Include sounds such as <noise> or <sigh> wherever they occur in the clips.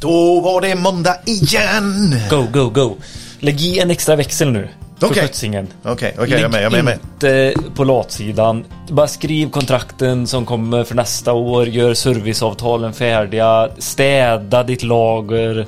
Då var det måndag igen! Go, go, go. Lägg i en extra växel nu. För Okej. sjuttsingen. Okej, okej, jag är med, jag är med. inte på latsidan. Bara skriv kontrakten som kommer för nästa år. Gör serviceavtalen färdiga. Städa ditt lager.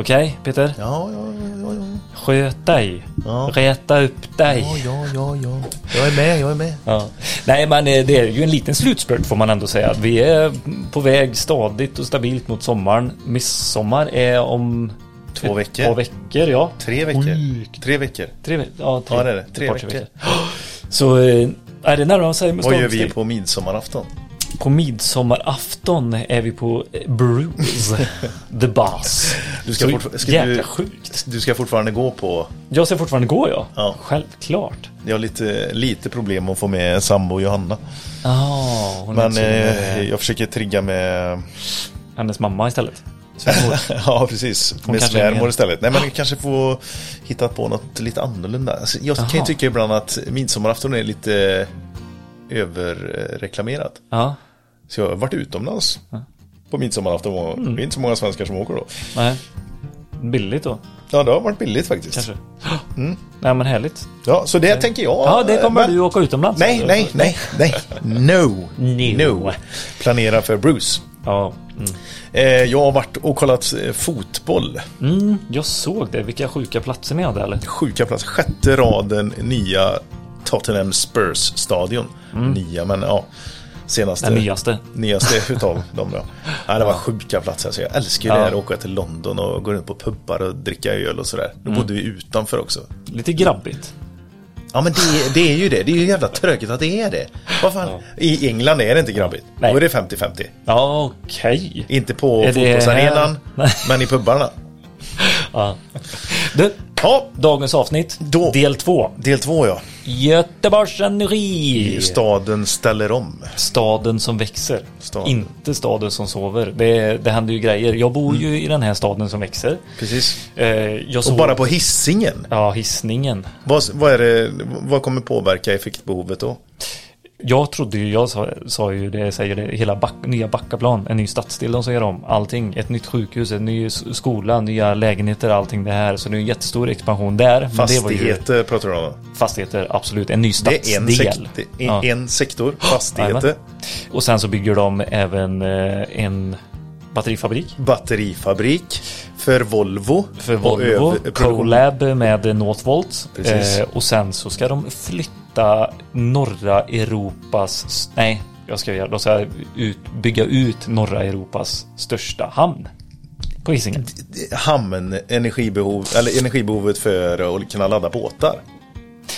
Okej, Peter? Ja, ja, ja, ja. Sköt dig. Ja. Räta upp dig. Ja, ja, ja, ja. Jag är med, jag är med. Ja. Nej, men eh, det är ju en liten slutspurt får man ändå säga. Vi är på väg stadigt och stabilt mot sommaren. Midsommar är om Två ett veckor. par veckor, ja. Tre veckor. Sjukt. Tre veckor. Tre, ve- ja, tre, Ja, det är det. Tre par, veckor. <gasps> Så eh, är det närmare sig med Vad gör vi på midsommarafton? På midsommarafton är vi på Bruce, the boss. <laughs> Du ska Så ska jäkla du- sjukt. Du ska fortfarande gå på... Jag ska fortfarande gå ja. Ja. Självklart. Jag har lite, lite problem att få med sambo Johanna. Ah, hon Men eh, jag försöker trigga med... Hennes mamma istället. <laughs> Ja, precis. Med kanske är svärmor med. istället. Nej, men vi kanske får hitta på något lite annorlunda. Alltså, jag kan ju tycka ibland att midsommarafton är lite överreklamerat. ja. Så jag har varit utomlands på midsommarafton. Mm. Det är inte så många svenskar som åker då. Nej. Billigt då, Ja, det har varit billigt faktiskt. kanske. <gasps> Nej men härligt. Ja, så det tänker jag. Ja, det kommer Men- du åka utomlands. Nej, nej, nej, nej. No. <laughs> No. No. Planera för Bruce. Ja. Mm. Eh, jag har varit och kollat eh, fotboll. Mm, jag såg det. Vilka sjuka platser ni hade eller? Sjuka plats. Sjätte raden nya Tottenham Spurs stadion. Nya, men ja. Senaste. Den nyaste. Nyaste <laughs> utav dem då. Ja, det var sjuka platser. Jag älskar ju Ja. det här. Åka till London och gå runt på pubbar och dricka öl och sådär. Då bodde vi utanför också. Lite grabbigt. Ja men det, det är ju det. Det är ju jävla tråkigt att det är det. Vad fan? I England är det inte grabbigt. Nej. Då är det 50-50. Ja, okej. Inte på Är fotbollsarenan, men i pubbarna. <laughs> Ja. Du, Ja, dagens avsnitt. Då- Del två. del två ja. Göteborgs Energi. Staden ställer om. Staden som växer. Staden. Inte staden som sover. Det, det händer ju grejer. Jag bor ju i den här staden som växer. Precis. Eh, såg... Och bara på hissingen. Ja, hissningen. Vad, vad, är det, vad kommer påverka effektbehovet då? Jag trodde ju, jag sa, sa ju det, säger det, hela back, nya Backaplan, en ny stadsdel de säger om. Allting, ett nytt sjukhus, en ny skola, nya lägenheter, allting det här. Så det är en jättestor expansion där. Var ju Fastigheter pratar du om. fastigheter, absolut. En ny Det är en, stadsdel. sek- det är Ja. en sektor, fastigheter. Och sen så bygger de även eh, en batterifabrik. batterifabrik för Volvo. För Volvo, Colab med Northvolt. Eh, och sen så ska de flytta norra Europas, nej, jag ska göra, de ska ut, bygga ut norra Europas största hamn. På Hisingen. hamn, energibehov, eller energibehovet för att kunna ladda båtar.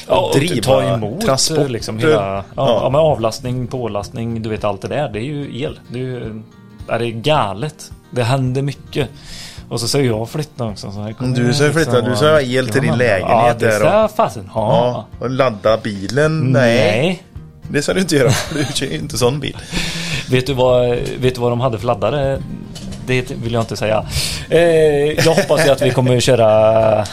Ja, och driva ta emot transporter. liksom hela, ja, Ja. ja. avlastning, pålastning, du vet allt det där. Det är ju el. Det är ju, är det galet. Det händer mycket. Och så säger jag flytta också. Så här kommer Du jag säger flytta, liksom- du sa el till din Ja, lägenhet Ja, det där ska och- jag fasen ha. Ja, och ladda bilen? Nej. Nej. Det ska du inte göra, för du kör ju inte sån bil. Vet du, vad, vet du vad de hade för laddare? Det vill jag inte säga. Eh, jag hoppas ju att vi kommer köra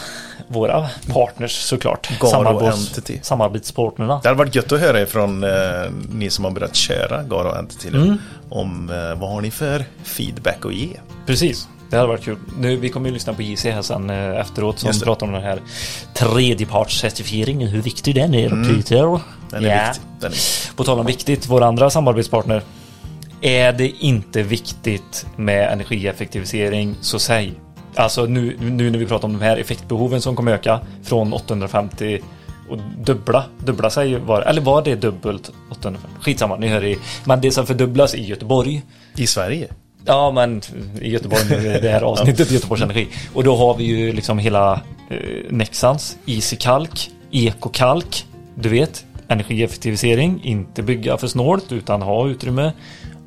våra partners såklart. Garo Entity. Samarbetspartnerna. Det hade varit gött att höra ifrån eh, ni som har börjat köra Garo Entity nu. Mm. Om eh, vad har ni för feedback att ge? Precis. Det hade varit kul. Nu, vi kommer ju lyssna på JC här sen eh, efteråt som pratar om den här tredjepartscertifieringen. Hur viktig den är, Peter. Mm. Den är Ja. viktig. Den är... På tal om viktigt, vår andra samarbetspartner. Är det inte viktigt med energieffektivisering så säg. Alltså nu, nu när vi pratar om de här effektbehoven som kommer öka från 850 och dubbla, dubbla sig var, eller var det dubbelt 850? Skitsamma, ni hör i. Men det som fördubblas i Göteborg I Sverige? Ja, men i Göteborg nu, det här avsnittet Göteborgs Energi. Och då har vi ju liksom hela eh, Nexans, Easykalk, Ekokalk, du vet, energieffektivisering, inte bygga för snålt utan ha utrymme.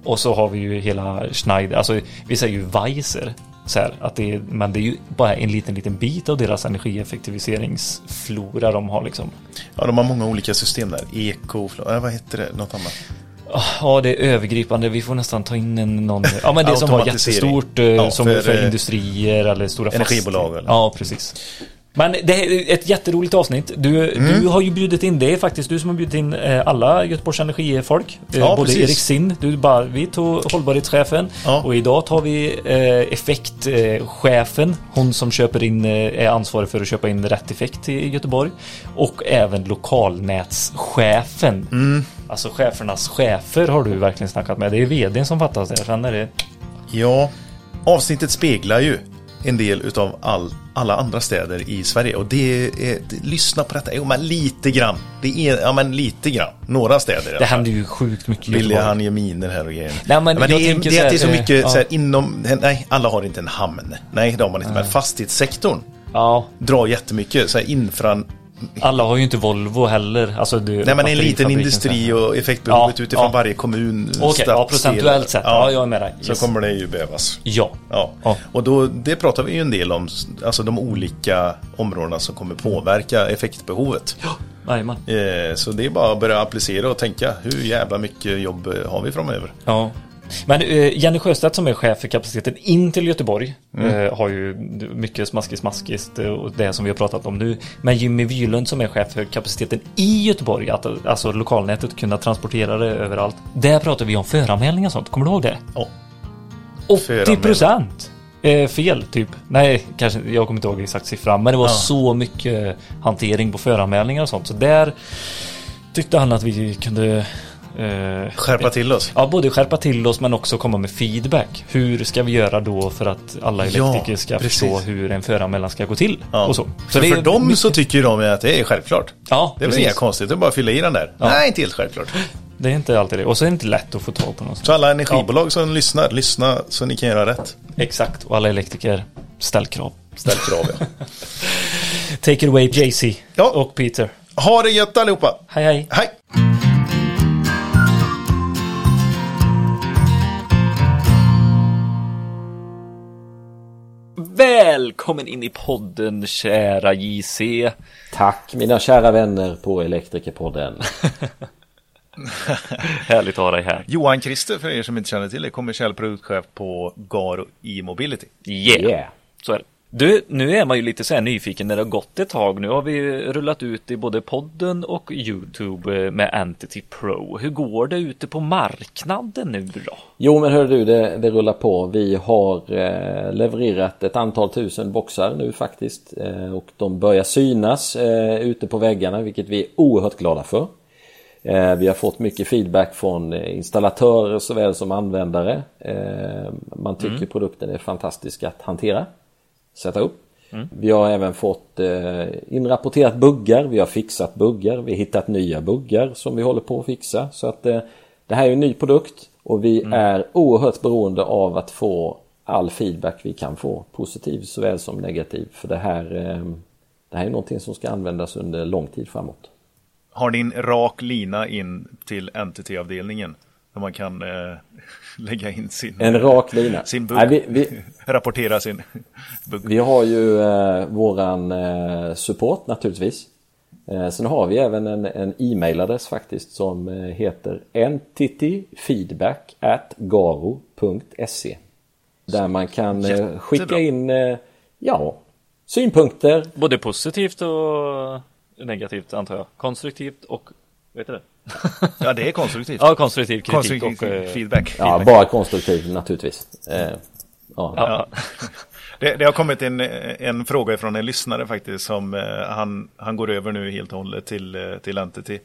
Och så har vi ju hela Schneider, alltså vi säger ju Weiser. Så här, att det är, men det är ju bara en liten, liten bit av deras energieffektiviseringsflora de har liksom. Ja, de har många olika system där. Eko, äh, vad heter det? Något annat? Ja, det är övergripande. Vi får nästan ta in en, någon... Ja, men det som var jättestort eh, Ja, som för, för, eh, industrier eller stora energibolag, fastigheter. eller? Ja, precis. Men det är ett jätteroligt avsnitt. Du, Mm. du har ju bjudit in, det är faktiskt du som har bjudit in eh, alla Göteborgs Energifolk. Eh, Ja, Både precis. Erik Sind, du bara, vi tog hållbarhetschefen Ja. och idag tar vi eh, effektchefen. Hon som köper in, är ansvarig för att köpa in rätt effekt till Göteborg. Och även lokalnätschefen. Mm. Alltså chefernas chefer har du verkligen snackat med. Det är vdn som fattas där. Sen är det... Ja, avsnittet speglar ju en del utav all, alla andra städer i Sverige. Och det är, det, lyssna på detta, jo men lite grann. Det är, ja men lite grann. Några städer. Det händer ju sjukt mycket gör miner här och grejer. Nej, men det, jag är, det, så är att det är så här, eh, mycket ja. så här, inom, nej alla har inte en hamn. Nej det har man inte. Men fastighetssektorn Ja, drar jättemycket. Så här infran, alla har ju inte Volvo heller. Alltså, du, nej men en liten industri och effektbehovet Ja, utifrån ja. varje kommun. Okej, ja, procentuellt sett. Ja, jag är med dig. Så Yes. kommer det ju behövas. Ja. Ja. Ja. och då, det pratar vi ju en del om, alltså de olika områdena som kommer påverka effektbehovet. Jajamän. Eh, så det är bara att börja applicera och tänka hur jävla mycket jobb har vi framöver? Ja. Men eh, Jenny Sjöstedt som är chef för kapaciteten in till Göteborg eh, har ju mycket smaskigt smaskigt eh, och det som vi har pratat om nu. Men Jimmy Wylund som är chef för kapaciteten i Göteborg, att, alltså lokalnätet kunna transportera det överallt. Där pratar vi om föranmälningar och sånt. Kommer du ihåg det? Ja. 80 procent! Eh, fel typ. Nej, kanske, jag kommer inte ihåg exakt siffran. Men det var Ja. så mycket hantering på föranmälningar och sånt. Så där tyckte han att vi kunde eh, Skärpa till oss. Ja, både skärpa till oss men också komma med feedback. Hur ska vi göra då för att alla Ja, elektriker ska precis. förstå hur en föranmälan ska gå till? Ja. Och så. För, det är för dem mycket- så tycker de att det är självklart. Ja, Det är väl inga konstigt, det är bara att fylla i den där. Ja. Nej, inte helt självklart. Det är inte alltid det. Och så är det inte lätt att få tag på något. Så alla energibolag som lyssnar, lyssna så ni kan göra rätt. Exakt. Och alla elektriker, ställ krav. Ställ krav ja. <laughs> Take it away JC Ja. och Peter. Ha det gött allihopa! Hej hej. Hej! Välkommen in i podden kära JC. Tack mina kära vänner på Elektrikerpodden. <laughs> Härligt att ha dig här. Johan Christer, för er som inte känner till det, kommersiell produktchef på Garo e-mobility. Yeah. Yeah. Så är det. Du, nu är man ju lite så här nyfiken när det har gått ett tag. Nu har vi rullat ut i både podden och Youtube eh, med Entity Pro. Hur går det ute på marknaden nu då? Jo men hör du, det, det rullar på. Vi har eh, levererat ett antal tusen boxar nu faktiskt. Eh, och de börjar synas eh, ute på väggarna vilket vi är oerhört glada för. Eh, vi har fått mycket feedback från installatörer såväl som användare. Eh, man tycker produkten är fantastisk att hantera. Sätta upp. Vi har även fått eh, inrapporterat buggar, vi har fixat buggar, vi har hittat nya buggar som vi håller på att fixa. Så att eh, det här är en ny produkt och vi är oerhört beroende av att få all feedback vi kan få. Positiv såväl som negativ. För det här, eh, det här är någonting som ska användas under lång tid framåt. Har ni en rak lina in till NTT-avdelningen? Där man kan eh, <laughs> lägga in sin, En rak lina. <laughs> sin bugg. Nej, vi, vi, <laughs> Rapportera sin bugg. Vi har ju eh, våran eh, support naturligtvis. Eh, sen har vi även en, en e-mailadress faktiskt som eh, heter entityfeedback at garo.se Där man kan eh, skicka Jättebra. in eh, ja, synpunkter. Både positivt och negativt antar jag. Konstruktivt och, vet du det? Ja, det är konstruktivt. Ja, konstruktiv kritik konstruktiv och... eh, feedback. Ja, bara konstruktiv naturligtvis. Eh, ja. Ja, Det, det har kommit en, en fråga från en lyssnare faktiskt som eh, han, han går över nu helt och hållet till, eh, till Entity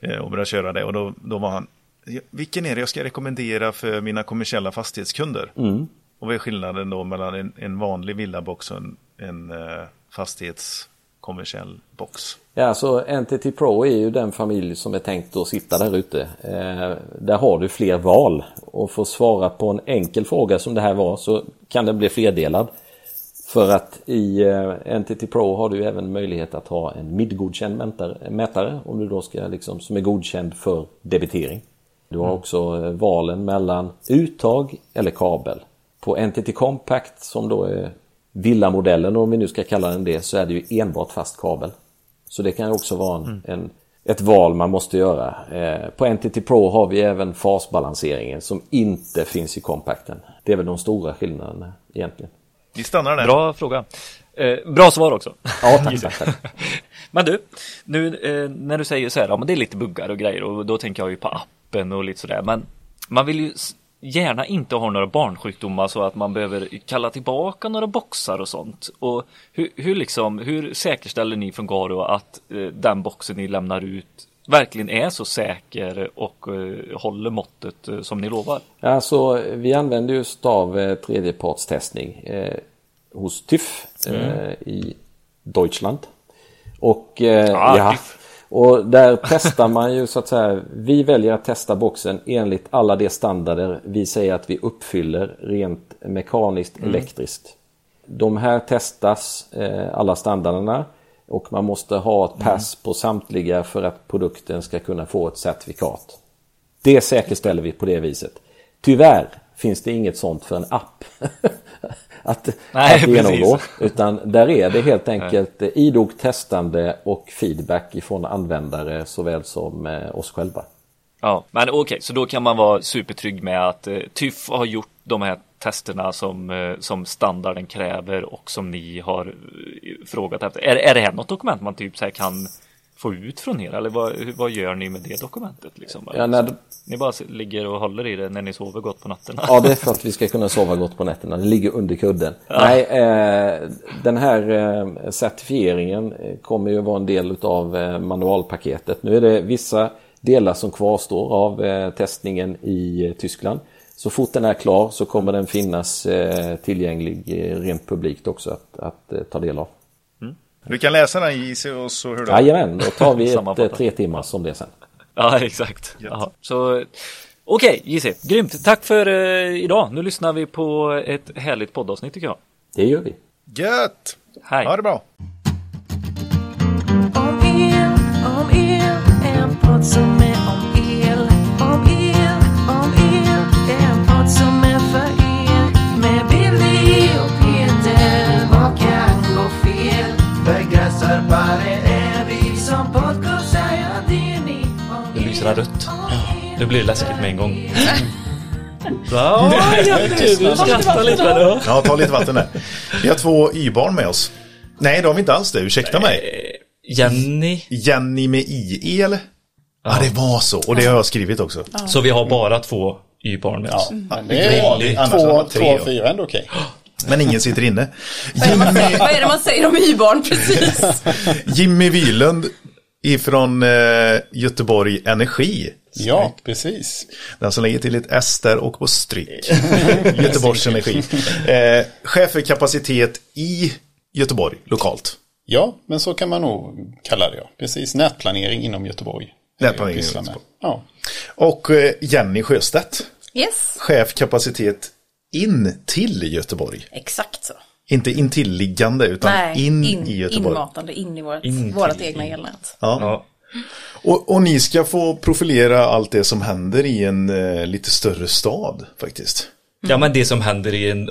eh, och börjar köra det och då, då var han "Ja, vilken är det jag ska rekommendera för mina kommersiella fastighetskunder? Mm. Och vad är skillnaden då mellan en, en vanlig villabox och en, en eh, fastighetskommersiell box? Ja, så Entity Pro är ju den familj som är tänkt att sitta där ute. Eh, där har du fler val. Och för att svara på en enkel fråga som det här var så kan den bli flerdelad. För att i eh, Entity Pro har du även möjlighet att ha en MID-godkänd mätare, mätare om du då ska liksom, som är godkänd för debitering. Du har också eh, valen mellan uttag eller kabel. På Entity Compact som då är villamodellen om vi nu ska kalla den det så är det ju enbart fast kabel. Så det kan ju också vara en, en, ett val man måste göra. Eh, på Entity Pro har vi även fasbalanseringen som inte finns i compacten. Det är väl de stora skillnaderna egentligen. Vi stannar där. Bra fråga. Eh, bra svar också. Ja, tack, tack, tack. <laughs> Men du, nu eh, när du säger så här, ja men det är lite buggar och grejer och då tänker jag ju på appen och lite sådär. Men man vill ju gärna inte ha några barnsjukdomar så att man behöver kalla tillbaka några boxar och sånt. Och hur, hur liksom, hur säkerställer ni från Garo att eh, den boxen ni lämnar ut verkligen är så säker och eh, håller måttet eh, som ni lovar? Alltså, vi använder just av eh, tredjepartstestning eh, hos TÜV eh, i Deutschland. Och, eh, Ah, ja, TÜV. Och där testar man ju så att säga, vi väljer att testa boxen enligt alla de standarder vi säger att vi uppfyller rent mekaniskt elektriskt. De här testas, eh, alla standarderna och man måste ha ett pass på samtliga för att produkten ska kunna få ett certifikat. Det säkerställer vi på det viset. Tyvärr finns det inget sånt för en app. <laughs> att, Nej, att genomgå. precis. Utan där är det helt enkelt eh, idogt testande och feedback ifrån användare såväl som eh, oss själva. Ja, men okej, så då kan man vara supertrygg med att eh, TÜV har gjort de här testerna som, eh, som standarden kräver och som ni har eh, frågat efter. Är, är det här något dokument man typ så här kan få ut från er eller vad, vad gör ni med det dokumentet? Liksom? Ja, när, Ni bara ligger och håller i det när ni sover gott på nätterna? Ja, det är för att vi ska kunna sova gott på nätterna. Det ligger under kudden. Nej, eh, den här eh, certifieringen eh, kommer ju vara en del av eh, manualpaketet. Nu är det vissa delar som kvarstår av testningen i Tyskland. Så fort den är klar så kommer den finnas tillgänglig rent publikt också att, att ta del av. Du kan läsa den JC och så hur det Jajamän, då tar vi <laughs> ett tre timmars om det sen. Ja, exakt. Jaha. Så okej, JC, grymt. Tack för eh, idag. Nu lyssnar vi på ett härligt poddavsnitt tycker jag. Det gör vi. Gött! Hej. Ha det bra! Om el, om el, en podd som är om. Om rött. Nu blir det läskigt med en gång. Ja, du, skrattar lite väl? Ja. Ta lite vatten där. Vi har två Y-barn med oss. Nej, det har vi inte alls det. Ursäkta mig. Jenny. Jenny med I-E eller? Ja, det var så. Och det har jag skrivit också. Så vi har bara två Y-barn med oss. Ja, men det är två, två av fyra ändå okej. Men ingen sitter inne. <laughs> Vad är det man säger, Jimmy, vad är det man säger om Y-barn precis? <laughs> Jimmy Wylund ifrån eh, Göteborg Energi. Ja, precis. Den som lägger till ett S där och på stryk. <laughs> Göteborgs Energi. Eh, chef för kapacitet i Göteborg, lokalt. Ja, men så kan man nog kalla det. Ja. Precis, nätplanering inom Göteborg. Nätplanering inom med. Ja. Och eh, Jenny Sjöstedt, Yes, chef kapacitet in till Göteborg. exakt så. Inte intilliggande utan Nej, in, in, i Göteborg. inmatande in i vårt, In vårt egna elnät. Ja. Ja. Och, och ni ska få profilera allt det som händer i en eh, lite större stad faktiskt. ja, men det som händer i en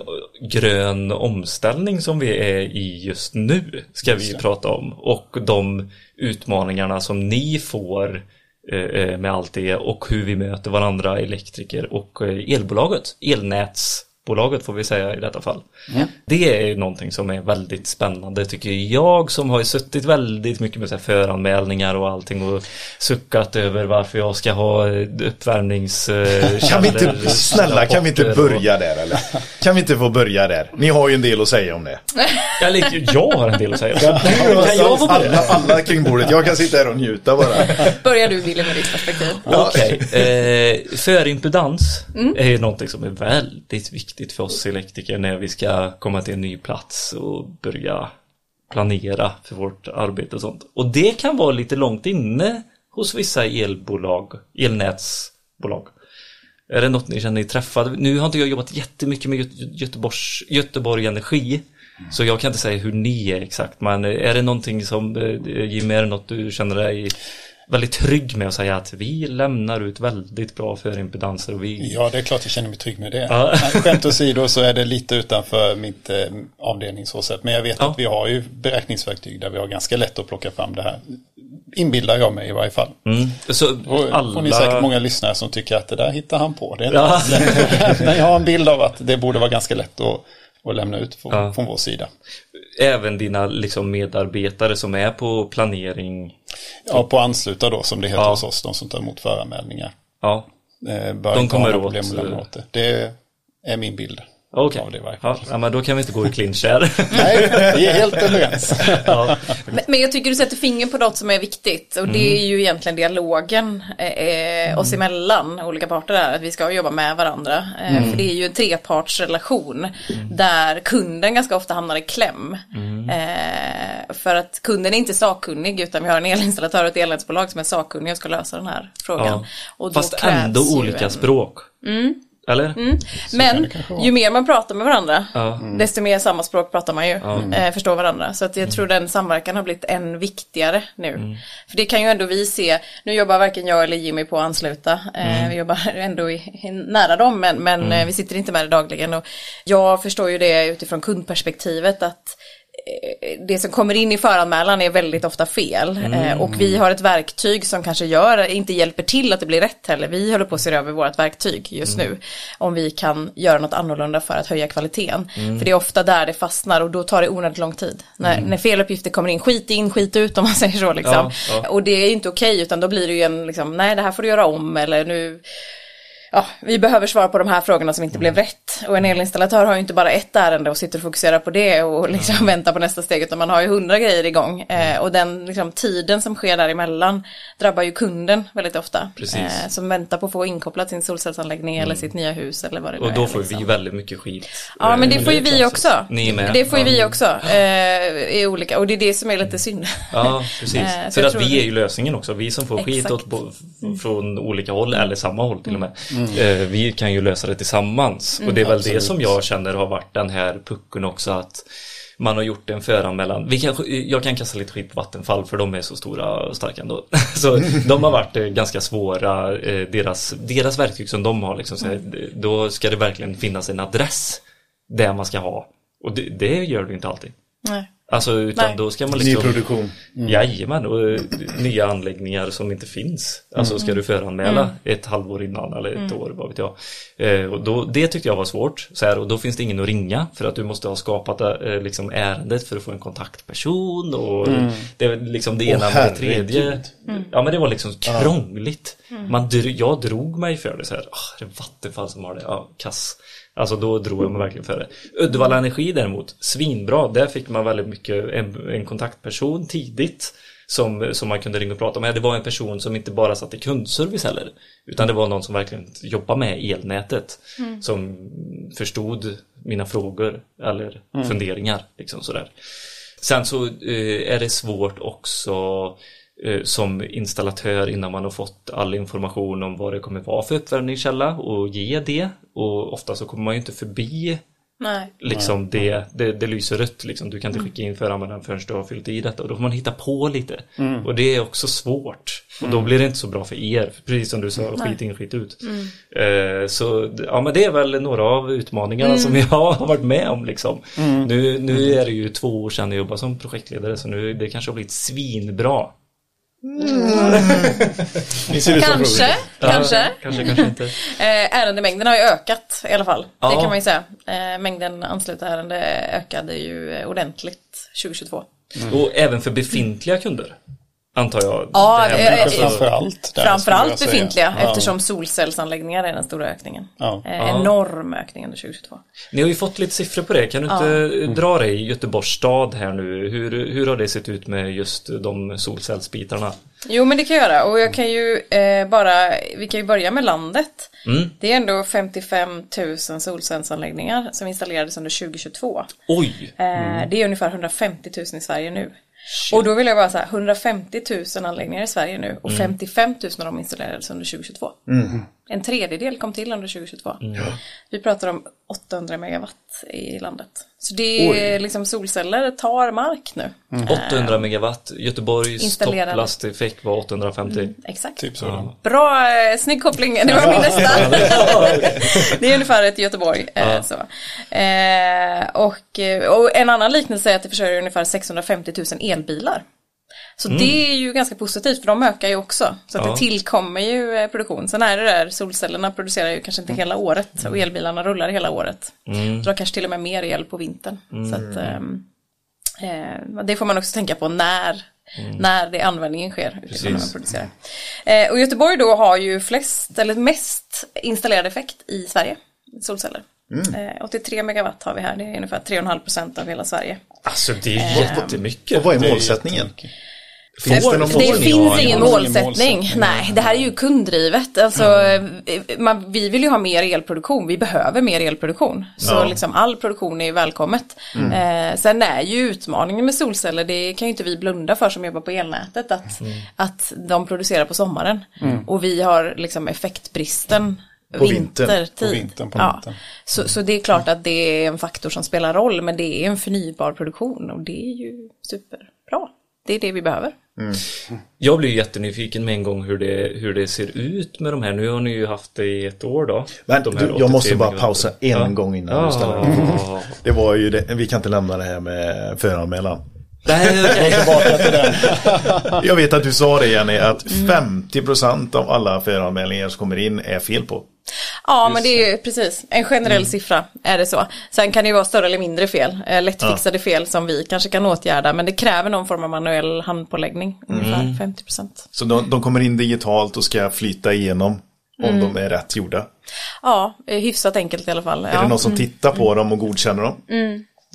grön omställning som vi är i just nu ska vi prata om. Och de utmaningarna som ni får eh, eh, med allt det och hur vi möter varandra, elektriker och eh, elbolaget, elnätsbolaget får vi säga i detta fall. Det är ju någonting som är väldigt spännande tycker jag som har ju suttit väldigt mycket med så här föranmälningar och allting och suckat över varför jag ska ha eh, uppvärmningskällor. <laughs> Kan vi inte, snälla kan vi inte börja där eller? Kan vi inte få börja där? Ni har ju en del att säga om det. <laughs> Eller jag har en del att säga. Kan jag få börja? alla, alla kring bordet, jag kan sitta här och njuta bara. Börjar du Wille med ditt perspektiv? Okej, eh, förimpedans är ju någonting som är väldigt viktigt för oss elektriker när vi ska komma till en ny plats och börja planera för vårt arbete och sånt. Och det kan vara lite långt inne hos vissa elbolag, elnätsbolag. Är det något ni känner er träffade? Nu har inte jag jobbat jättemycket med Göteborgs, Göteborg Energi. Så jag kan inte säga hur ni är exakt, men är det någonting som, eh, Jimmy, är det något du känner dig väldigt trygg med att säga att vi lämnar ut väldigt bra förimpedanser och vi... Ja, det är klart jag känner mig trygg med det. Ja. Skämt åsido så är det lite utanför mitt eh, avdelning så sett. Men jag vet Ja. att vi har ju beräkningsverktyg där vi har ganska lätt att plocka fram det här. Inbillar jag mig i varje fall. Mm. Så Och alla... får ni säkert många lyssnare som tycker att det där hittar han på. Det är inte Ja. alls lätt. Men jag har en bild av att det borde vara ganska lätt att, och lämna ut från, Ja. från vår sida. Även dina liksom, medarbetare som är på planering. Ja, på ansluta då som det heter Ja. hos oss, de som tar emot föranmälningar. Ja, Eh, De kommer åt, problem att lämna eh, åt det. Det är min bild. Okej. fall. Ja, ja, men då kan vi inte gå i clinch här. <laughs> Nej, vi är helt överens. <laughs> ja. Men, men jag tycker du sätter fingret på något som är viktigt och det är ju egentligen dialogen eh, oss emellan, olika parter där, att vi ska jobba med varandra. Eh, För det är ju en trepartsrelation där kunden ganska ofta hamnar i kläm. Eh, för att kunden är inte sakkunnig utan vi har en elinstallatör och ett elnätsbolag som är sakkunniga och ska lösa den här frågan. Ja. Och då Fast ändå olika en- Mm. Eller? Men ju mer man pratar med varandra, Ja. desto mer samma språk pratar man ju. Eh, förstår varandra. Så att jag tror den samverkan har blivit än viktigare nu. För det kan ju ändå vi se, nu jobbar varken jag eller Jimmy på att ansluta. Eh, Vi jobbar <laughs> ändå i, i, nära dem, men, men eh, vi sitter inte med det dagligen. Och jag förstår ju det utifrån kundperspektivet att det som kommer in i föranmälan är väldigt ofta fel. Eh, och vi har ett verktyg som kanske gör, inte hjälper till att det blir rätt heller. Vi håller på att se över vårt verktyg just nu. Om vi kan göra något annorlunda för att höja kvaliteten. För det är ofta där det fastnar och då tar det onödigt lång tid. När, när feluppgifter kommer in, skit in, skit ut om man <laughs> säger så liksom. Ja, ja. Och det är inte okej utan då blir det ju en, liksom, nej det här får du göra om eller nu ja, vi behöver svara på de här frågorna som inte blev rätt. Och en elinstallatör har ju inte bara ett ärende och sitter och fokuserar på det och liksom <laughs> väntar på nästa steg, utan man har ju hundra grejer igång. Eh, och den liksom, tiden som sker däremellan drabbar ju kunden väldigt ofta. Eh, som väntar på att få inkopplat sin solcellsanläggning eller sitt nya hus eller vad det nu Och då är. får liksom. vi väldigt mycket skit. Ja men det Eh, får ju vi också. Ni med. Det får ju vi också. Eh, i olika, och det är det som är lite synd. Ja, precis. Eh, För att vi är ju lösningen också. Vi som får skit Exakt. åt, bo- från olika håll, eller samma håll till och med. Mm. Eh, vi kan ju lösa det tillsammans. Och det är väl det som jag känner har varit den här pucken också. att man har gjort en föranmälan. Vi kan, jag kan kasta lite skit på Vattenfall för de är så stora och starka ändå. <laughs> Så de har varit eh, ganska svåra, eh, deras, deras verktyg som de har liksom, så här, då ska det verkligen finnas en adress där man ska ha. Och det, det gör det inte alltid. Nej. Alltså utan Nej. då ska man liksom Nyproduktion. Jajamän, och eh, nya anläggningar som inte finns. Alltså ska du föranmäla ett halvår innan eller ett år, vad vet jag. Eh, och då, det tyckte jag var svårt. Så här, och då finns det ingen att ringa för att du måste ha skapat eh, liksom ärendet för att få en kontaktperson och det är liksom det ena Åh, med det tredje. herregud. Ja men det var liksom krångligt. Man, dr- jag drog mig för det så här. Oh, det är Vattenfall som har det. Ja, kass. Alltså då drog jag mig verkligen för det. Uddevalla Energi däremot, svinbra. Där fick man väldigt mycket en, en kontaktperson tidigt. Som, som man kunde ringa och prata med. Det var en person som inte bara satt i kundservice heller. Utan det var någon som verkligen jobbade med elnätet. Som förstod mina frågor eller funderingar. Liksom sådär. Sen så eh, är det svårt också som installatör innan man har fått all information om vad det kommer vara för uppvärmningskälla och ge det. Och ofta så kommer man ju inte förbi Nej. liksom det, det, det lyser rött liksom. Du kan inte skicka in föranmälan förrän du har fyllt i detta och då får man hitta på lite. Och det är också svårt. Och då blir det inte så bra för er, precis som du sa, skit in, skit ut. Eh, så ja men det är väl några av utmaningarna som jag <laughs> har varit med om liksom. Nu, nu är det ju två år sedan jag jobbade som projektledare så nu det kanske har blivit svinbra. Som Kanske, Ja, kanske. Kanske, kanske inte. Eh, ärendemängden har ju ökat i alla fall. Ja. Det kan man ju säga. Eh, mängden anslutna ärenden ökade ju eh, ordentligt 2022. Och även för befintliga kunder. Antar jag. Ja, Det här med- eh, eh, framför allt. där, Framförallt säga. befintliga Ja. eftersom solcellsanläggningar är den stora ökningen. Ja. Eh, Ja. Enorm ökning under 2022. Ni har ju fått lite siffror på det. Kan du inte dra det i Göteborgs stad här nu? Hur, hur har det sett ut med just de solcellsbitarna? Jo men det kan jag göra och jag kan ju eh, bara, vi kan ju börja med landet. Mm. Det är ändå 55 000 solcellsanläggningar som installerades under 2022. Oj! Eh, Det är ungefär 150 000 i Sverige nu. Och då vill jag bara säga 150 000 anläggningar i Sverige nu och 55 000 av dem installerades under 2022. En tredjedel kom till under 2022. Vi pratar om 800 megawatt i landet. Så det är liksom solceller tar mark nu. 800 megawatt. Göteborgs topplasteffekt var 850. Exakt. Typ så. Bra, eh, snygg koppling. Det var min nästa. <laughs> <laughs> det är ungefär ett Göteborg. Eh, så. Eh, och, eh, och en annan liknelse är att det försörjer ungefär 650 000 elbilar. Så det är ju ganska positivt för de ökar ju också. Så att Ja. det tillkommer ju eh, produktion. Sen är det där, solcellerna producerar ju kanske inte hela året och elbilarna rullar hela året. Mm. Så de kanske till och med mer el på vintern. Så att, ehm, eh, det får man också tänka på när, när det användningen sker. producerar. Eh, och Göteborg då har ju flest, eller mest installerad effekt i Sverige. Solceller. Eh, 83 megawatt har vi här, det är ungefär 3,5 procent av hela Sverige. Alltså det är jättemycket. Och vad är är målsättningen? jättemycket. Finns det Det finns ingen målsättning. Nej, det här är ju kunddrivet. Alltså, man, vi vill ju ha mer elproduktion. Vi behöver mer elproduktion. Så Ja. liksom all produktion är välkommet. Eh, sen är ju utmaningen med solceller, det kan ju inte vi blunda för som jobbar på elnätet, att, att de producerar på sommaren. Och vi har liksom effektbristen På vintern. vintertid. På vintern, på ja. natten. Så, så det är klart att det är en faktor som spelar roll, men det är en förnybar produktion och det är ju superbra. Det är det vi behöver. Jag blir jättenyfiken med en gång hur det, hur det ser ut med de här. Nu har ni ju haft det i ett år då. Men De här du, jag måste 83 bara pausa en Ja. gång innan du ställer <laughs> Det var ju det, vi kan inte lämna det här med föranmälan. Nej. Jag vet att du sa det Jenny, att 50% av alla föranmälningar som kommer in är fel på. Ja, men det är ju precis en generell siffra är det så. Sen kan det ju vara större eller mindre fel, eh, lättfixade fel som vi kanske kan åtgärda, men det kräver någon form av manuell handpåläggning, ungefär 50 procent. Så de, de kommer in digitalt och ska flyta igenom om de är rätt gjorda. Ja, eh, hyfsat enkelt i alla fall. Är Ja. det någon som tittar på dem och godkänner dem?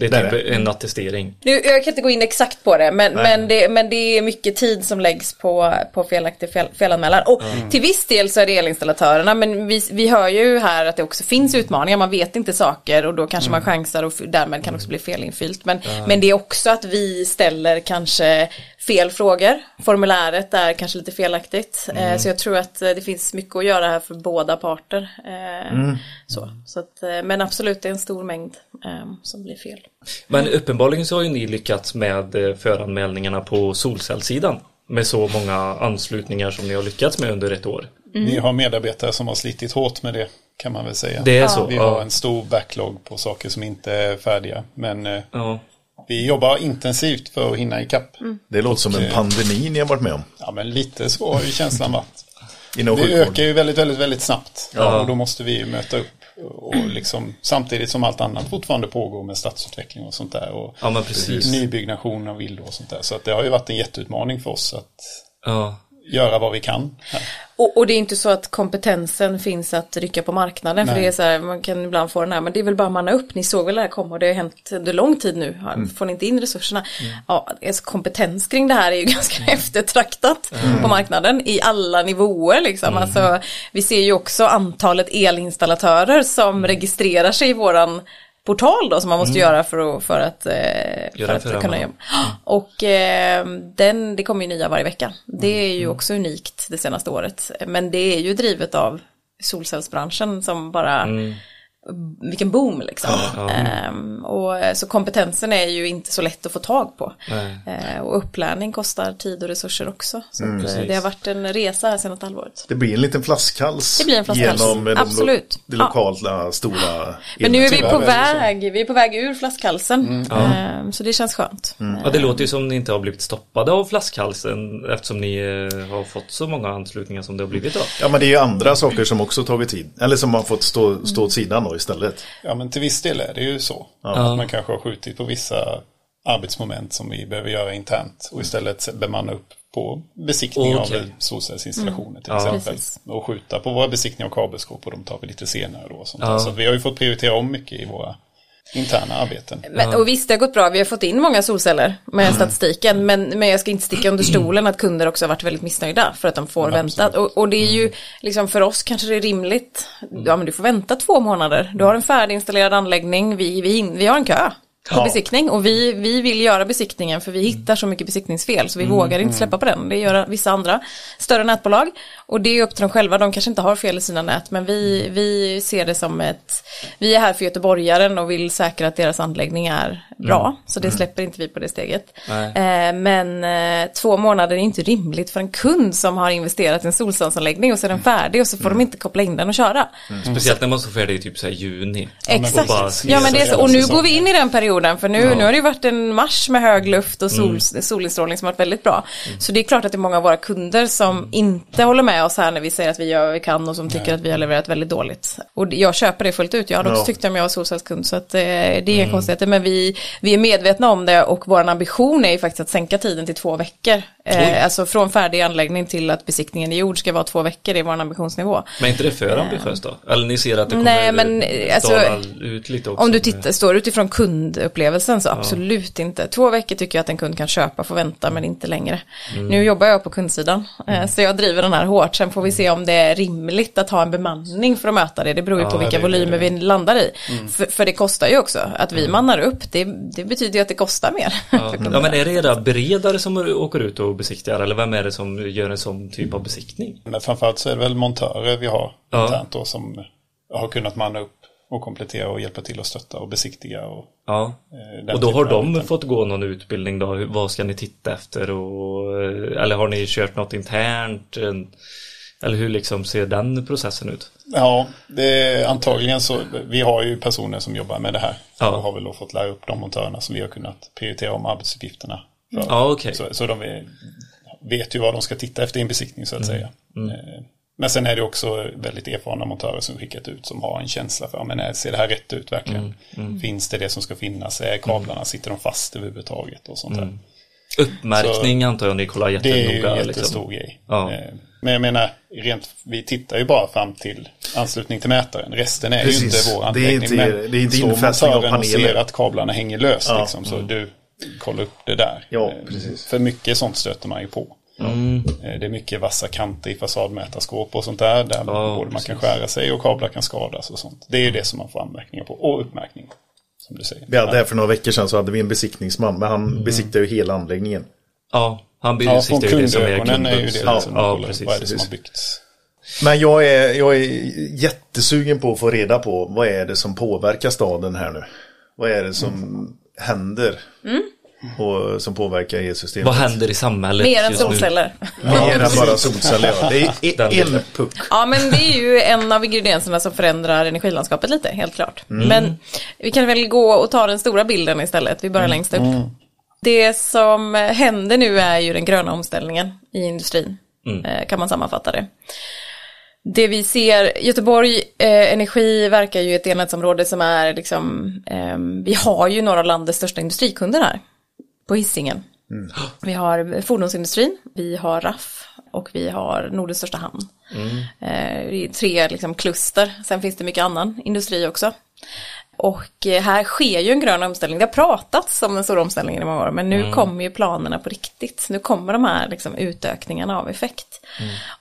Det är typ är en attestering. Nu, jag kan inte gå in exakt på det, men, men, det, men det är mycket tid som läggs på, på felaktig fel, felanmälan. Och till viss del så är det elinstallatörerna, men vi, vi hör ju här att det också finns utmaningar. Man vet inte saker och då kanske man chansar och därmed kan det också bli felinfyllt. Men, men det är också att vi ställer kanske fel frågor. Formuläret är kanske lite felaktigt. Eh, så jag tror att eh, det finns mycket att göra här för båda parter. Eh, så. Så att, men absolut, det är en stor mängd som blir fel. Men uppenbarligen så har ju ni lyckats med föranmälningarna på solcellssidan. Med så många anslutningar som ni har lyckats med under ett år. Vi har medarbetare som har slitit hårt med det kan man väl säga. Det är så? Vi har en stor backlog på saker som inte är färdiga. Men Ja. Vi jobbar intensivt för att hinna ikapp. Det låter som en pandemi ni har varit med om. Ja men lite så har ju känslan varit. <laughs> Inom Det sjukvård. ökar ju väldigt, väldigt, väldigt snabbt. Ja. Och då måste vi ju möta upp. Och liksom, samtidigt som allt annat fortfarande pågår med stadsutveckling och sånt där. Och Ja men precis. nybyggnation av villor och sånt där. Så att det har ju varit en jätteutmaning för oss att Ja. Göra vad vi kan. Och, och det är inte så att kompetensen finns att rycka på marknaden. För Nej. det är så här, man kan ibland få den här, men det är väl bara manna upp. Ni såg väl det här komma och det har hänt under lång tid nu. Har- Får ni inte in resurserna? Ja, alltså kompetens kring det här är ju <laughs> ganska eftertraktat på marknaden i alla nivåer liksom. Alltså, vi ser ju också antalet elinstallatörer som registrerar sig i våran portal då som man måste göra för att, för att, eh, för Göra att kunna jobba. <gasps> Och eh, den, det kommer ju nya varje vecka. Det är ju också unikt det senaste året. Men det är ju drivet av solcellsbranschen som bara, vilken boom liksom. Ehm, och, eh, så kompetensen är ju inte så lätt att få tag på. Eh, och upplärning kostar tid och resurser också. Så att, eh, det har varit en resa här sedan ett halvåret. Det blir en liten flaskhals. Det blir en flaskhals. Genom de, Absolut. det Ja. lokala stora Men nu är vi på väg, vi är på väg ur flaskhalsen. Ehm, så det känns skönt. Ja, det låter ju som ni inte har blivit stoppade av flaskhalsen eftersom ni eh, har fått så många anslutningar som det har blivit då. Ja men det är ju andra saker som också tagit tid. Eller som har fått stå, stå åt sidan då istället. Ja men till viss del är det ju så. Att man kanske har skjutit på vissa arbetsmoment som vi behöver göra internt och istället bemanna upp på besiktning Okej. av solcellsinstallationer till Ja. exempel. Precis. Och skjuta på våra besiktningar av kabelskåp och de tar vi lite senare då. och Sånt Ja. Så vi har ju fått prioritera om mycket i våra interna arbeten. Men, och visst, det har gått bra. Vi har fått in många solceller med statistiken. Men, men jag ska inte sticka under stolen att kunder också har varit väldigt missnöjda för att de får vänta. Och, och det är ju, liksom för oss kanske det är rimligt. Ja, men du får vänta två månader. Du har en färdiginstallerad anläggning. Vi, vi, vi har en kö på Ja. besiktning. Och vi, vi vill göra besiktningen för vi hittar så mycket besiktningsfel. Så vi vågar inte släppa på den. Det gör vissa andra större nätbolag. Och det är upp till dem själva. De kanske inte har fel i sina nät. Men vi, vi ser det som ett, vi är här för göteborgaren och vill säkra att deras anläggning är bra. Så det släpper inte vi på det steget. Eh, men eh, två månader är inte rimligt för en kund som har investerat i en solcellsanläggning och så är den färdig och så får de inte koppla in den och köra. Speciellt när man står färdig i typ så här juni. Exakt. Och bara- Ja men det är så. Och nu går vi in i den perioden jorden. För nu, nu har det ju varit en mars med hög luft och sol, solinstrålning som har varit väldigt bra. Så det är klart att det är många av våra kunder som inte håller med oss här när vi säger att vi gör vad vi kan och som tycker att vi har levererat väldigt dåligt. Och jag köper det fullt ut. Jag hade också Ja. tyckt om jag var solcellskund så att eh, det är inga konstigheter. Men vi, vi är medvetna om det och vår ambition är ju faktiskt att sänka tiden till två veckor. Eh, alltså från färdig anläggning till att besiktningen är gjord ska vara två veckor, det är vår ambitionsnivå. Men är inte det för ambitiöst då? Eller ni ser att det kommer Nej, men, eh, alltså, ut lite också? Om du tittar, står utifrån kundupplevelsen så absolut inte. Två veckor tycker jag att en kund kan köpa, få vänta men inte längre. Nu jobbar jag på kundsidan eh, så jag driver den här hårt. Sen får vi se om det är rimligt att ha en bemanning för att möta det. Det beror ju på vilka det- volymer vi landar i. För, för det kostar ju också. Att vi mannar upp, det, det betyder ju att det kostar mer. Ja. <laughs> ja men är det era beredare som åker ut och besiktigar eller vem är det som gör en sån typ av besiktning? Men framförallt så är det väl montörer vi har Ja. internt då som har kunnat manna upp och komplettera och hjälpa till att stötta och besiktiga. Och, Ja. eh, Och då har de arbeten. fått gå någon utbildning då? Vad ska ni titta efter? Och, eh, eller har ni kört något internt? En- Eller hur liksom ser den processen ut? Ja, det antagligen så. Vi har ju personer som jobbar med det här. Ja. Och har väl då fått lära upp de montörerna som vi har kunnat prioritera om arbetsuppgifterna. För. Ja, okej. Så, så de vet ju vad de ska titta efter i en besiktning så att Mm. säga. Eh, Men sen är det också väldigt erfarna montörer som skickat ut som har en känsla för, ja, men ser det här rätt ut verkligen? Mm, Finns det det som ska finnas? Är kablarna, sitter de fast överhuvudtaget och sånt där? Mm. Uppmärkning antar jag ni kollar Det är ju jättenoga. en jättestor liksom. grej. Ja. Eh, Men jag menar, rent, vi tittar ju bara fram till anslutning till mätaren. Resten är Precis. ju inte vår Det är anläggning. inte- men det är inte infästning av paneler. ser att kablarna hänger löst Ja. liksom, så du kollar upp det där. Ja, Eh, precis. För mycket sånt stöter man ju på. Mm. Eh, Det är mycket vassa kanter i fasadmätarskåp och sånt där. Där Ja, både man kan skära sig och kablar kan skadas och sånt. Det är ju det som man får anmärkningar på. Och uppmärkning. Som du säger. Vi hade här för några veckor sedan så hade vi en besiktningsman, men han Mm. besiktade ju hela anläggningen. Ja, han Ja, från besiktar ju det som är kundögonen är ju det Ja, som man ja, precis. Vad är det som har byggts? Men jag är, jag är jättesugen på att få reda på vad är det som påverkar staden här nu? Vad är det som händer? Och som påverkar elsystemet? Vad händer i samhället Mer än solceller. Mer än bara solceller, ja. Det är <laughs> en puck. Ja men det är ju en av ingredienserna som förändrar energilandskapet lite, helt klart. Men vi kan väl gå och ta den stora bilden istället, vi börjar längst upp. Det som händer nu är ju den gröna omställningen i industrin, eh, kan man sammanfatta det. Det vi ser, Göteborg eh, Energi verkar ju i ett enhetsområde som är liksom, ehm, vi har ju några av landets största industrikunder här, på Hisingen. Vi har fordonsindustrin, vi har RAF och vi har Nordens största hamn. Eh, Det är tre liksom, kluster, sen finns det mycket annan industri också. Och eh, här sker ju en grön omställning. Det har pratats om den stora omställningen i många år, men nu kommer ju planerna på riktigt. Nu kommer de här liksom, utökningarna av effekt.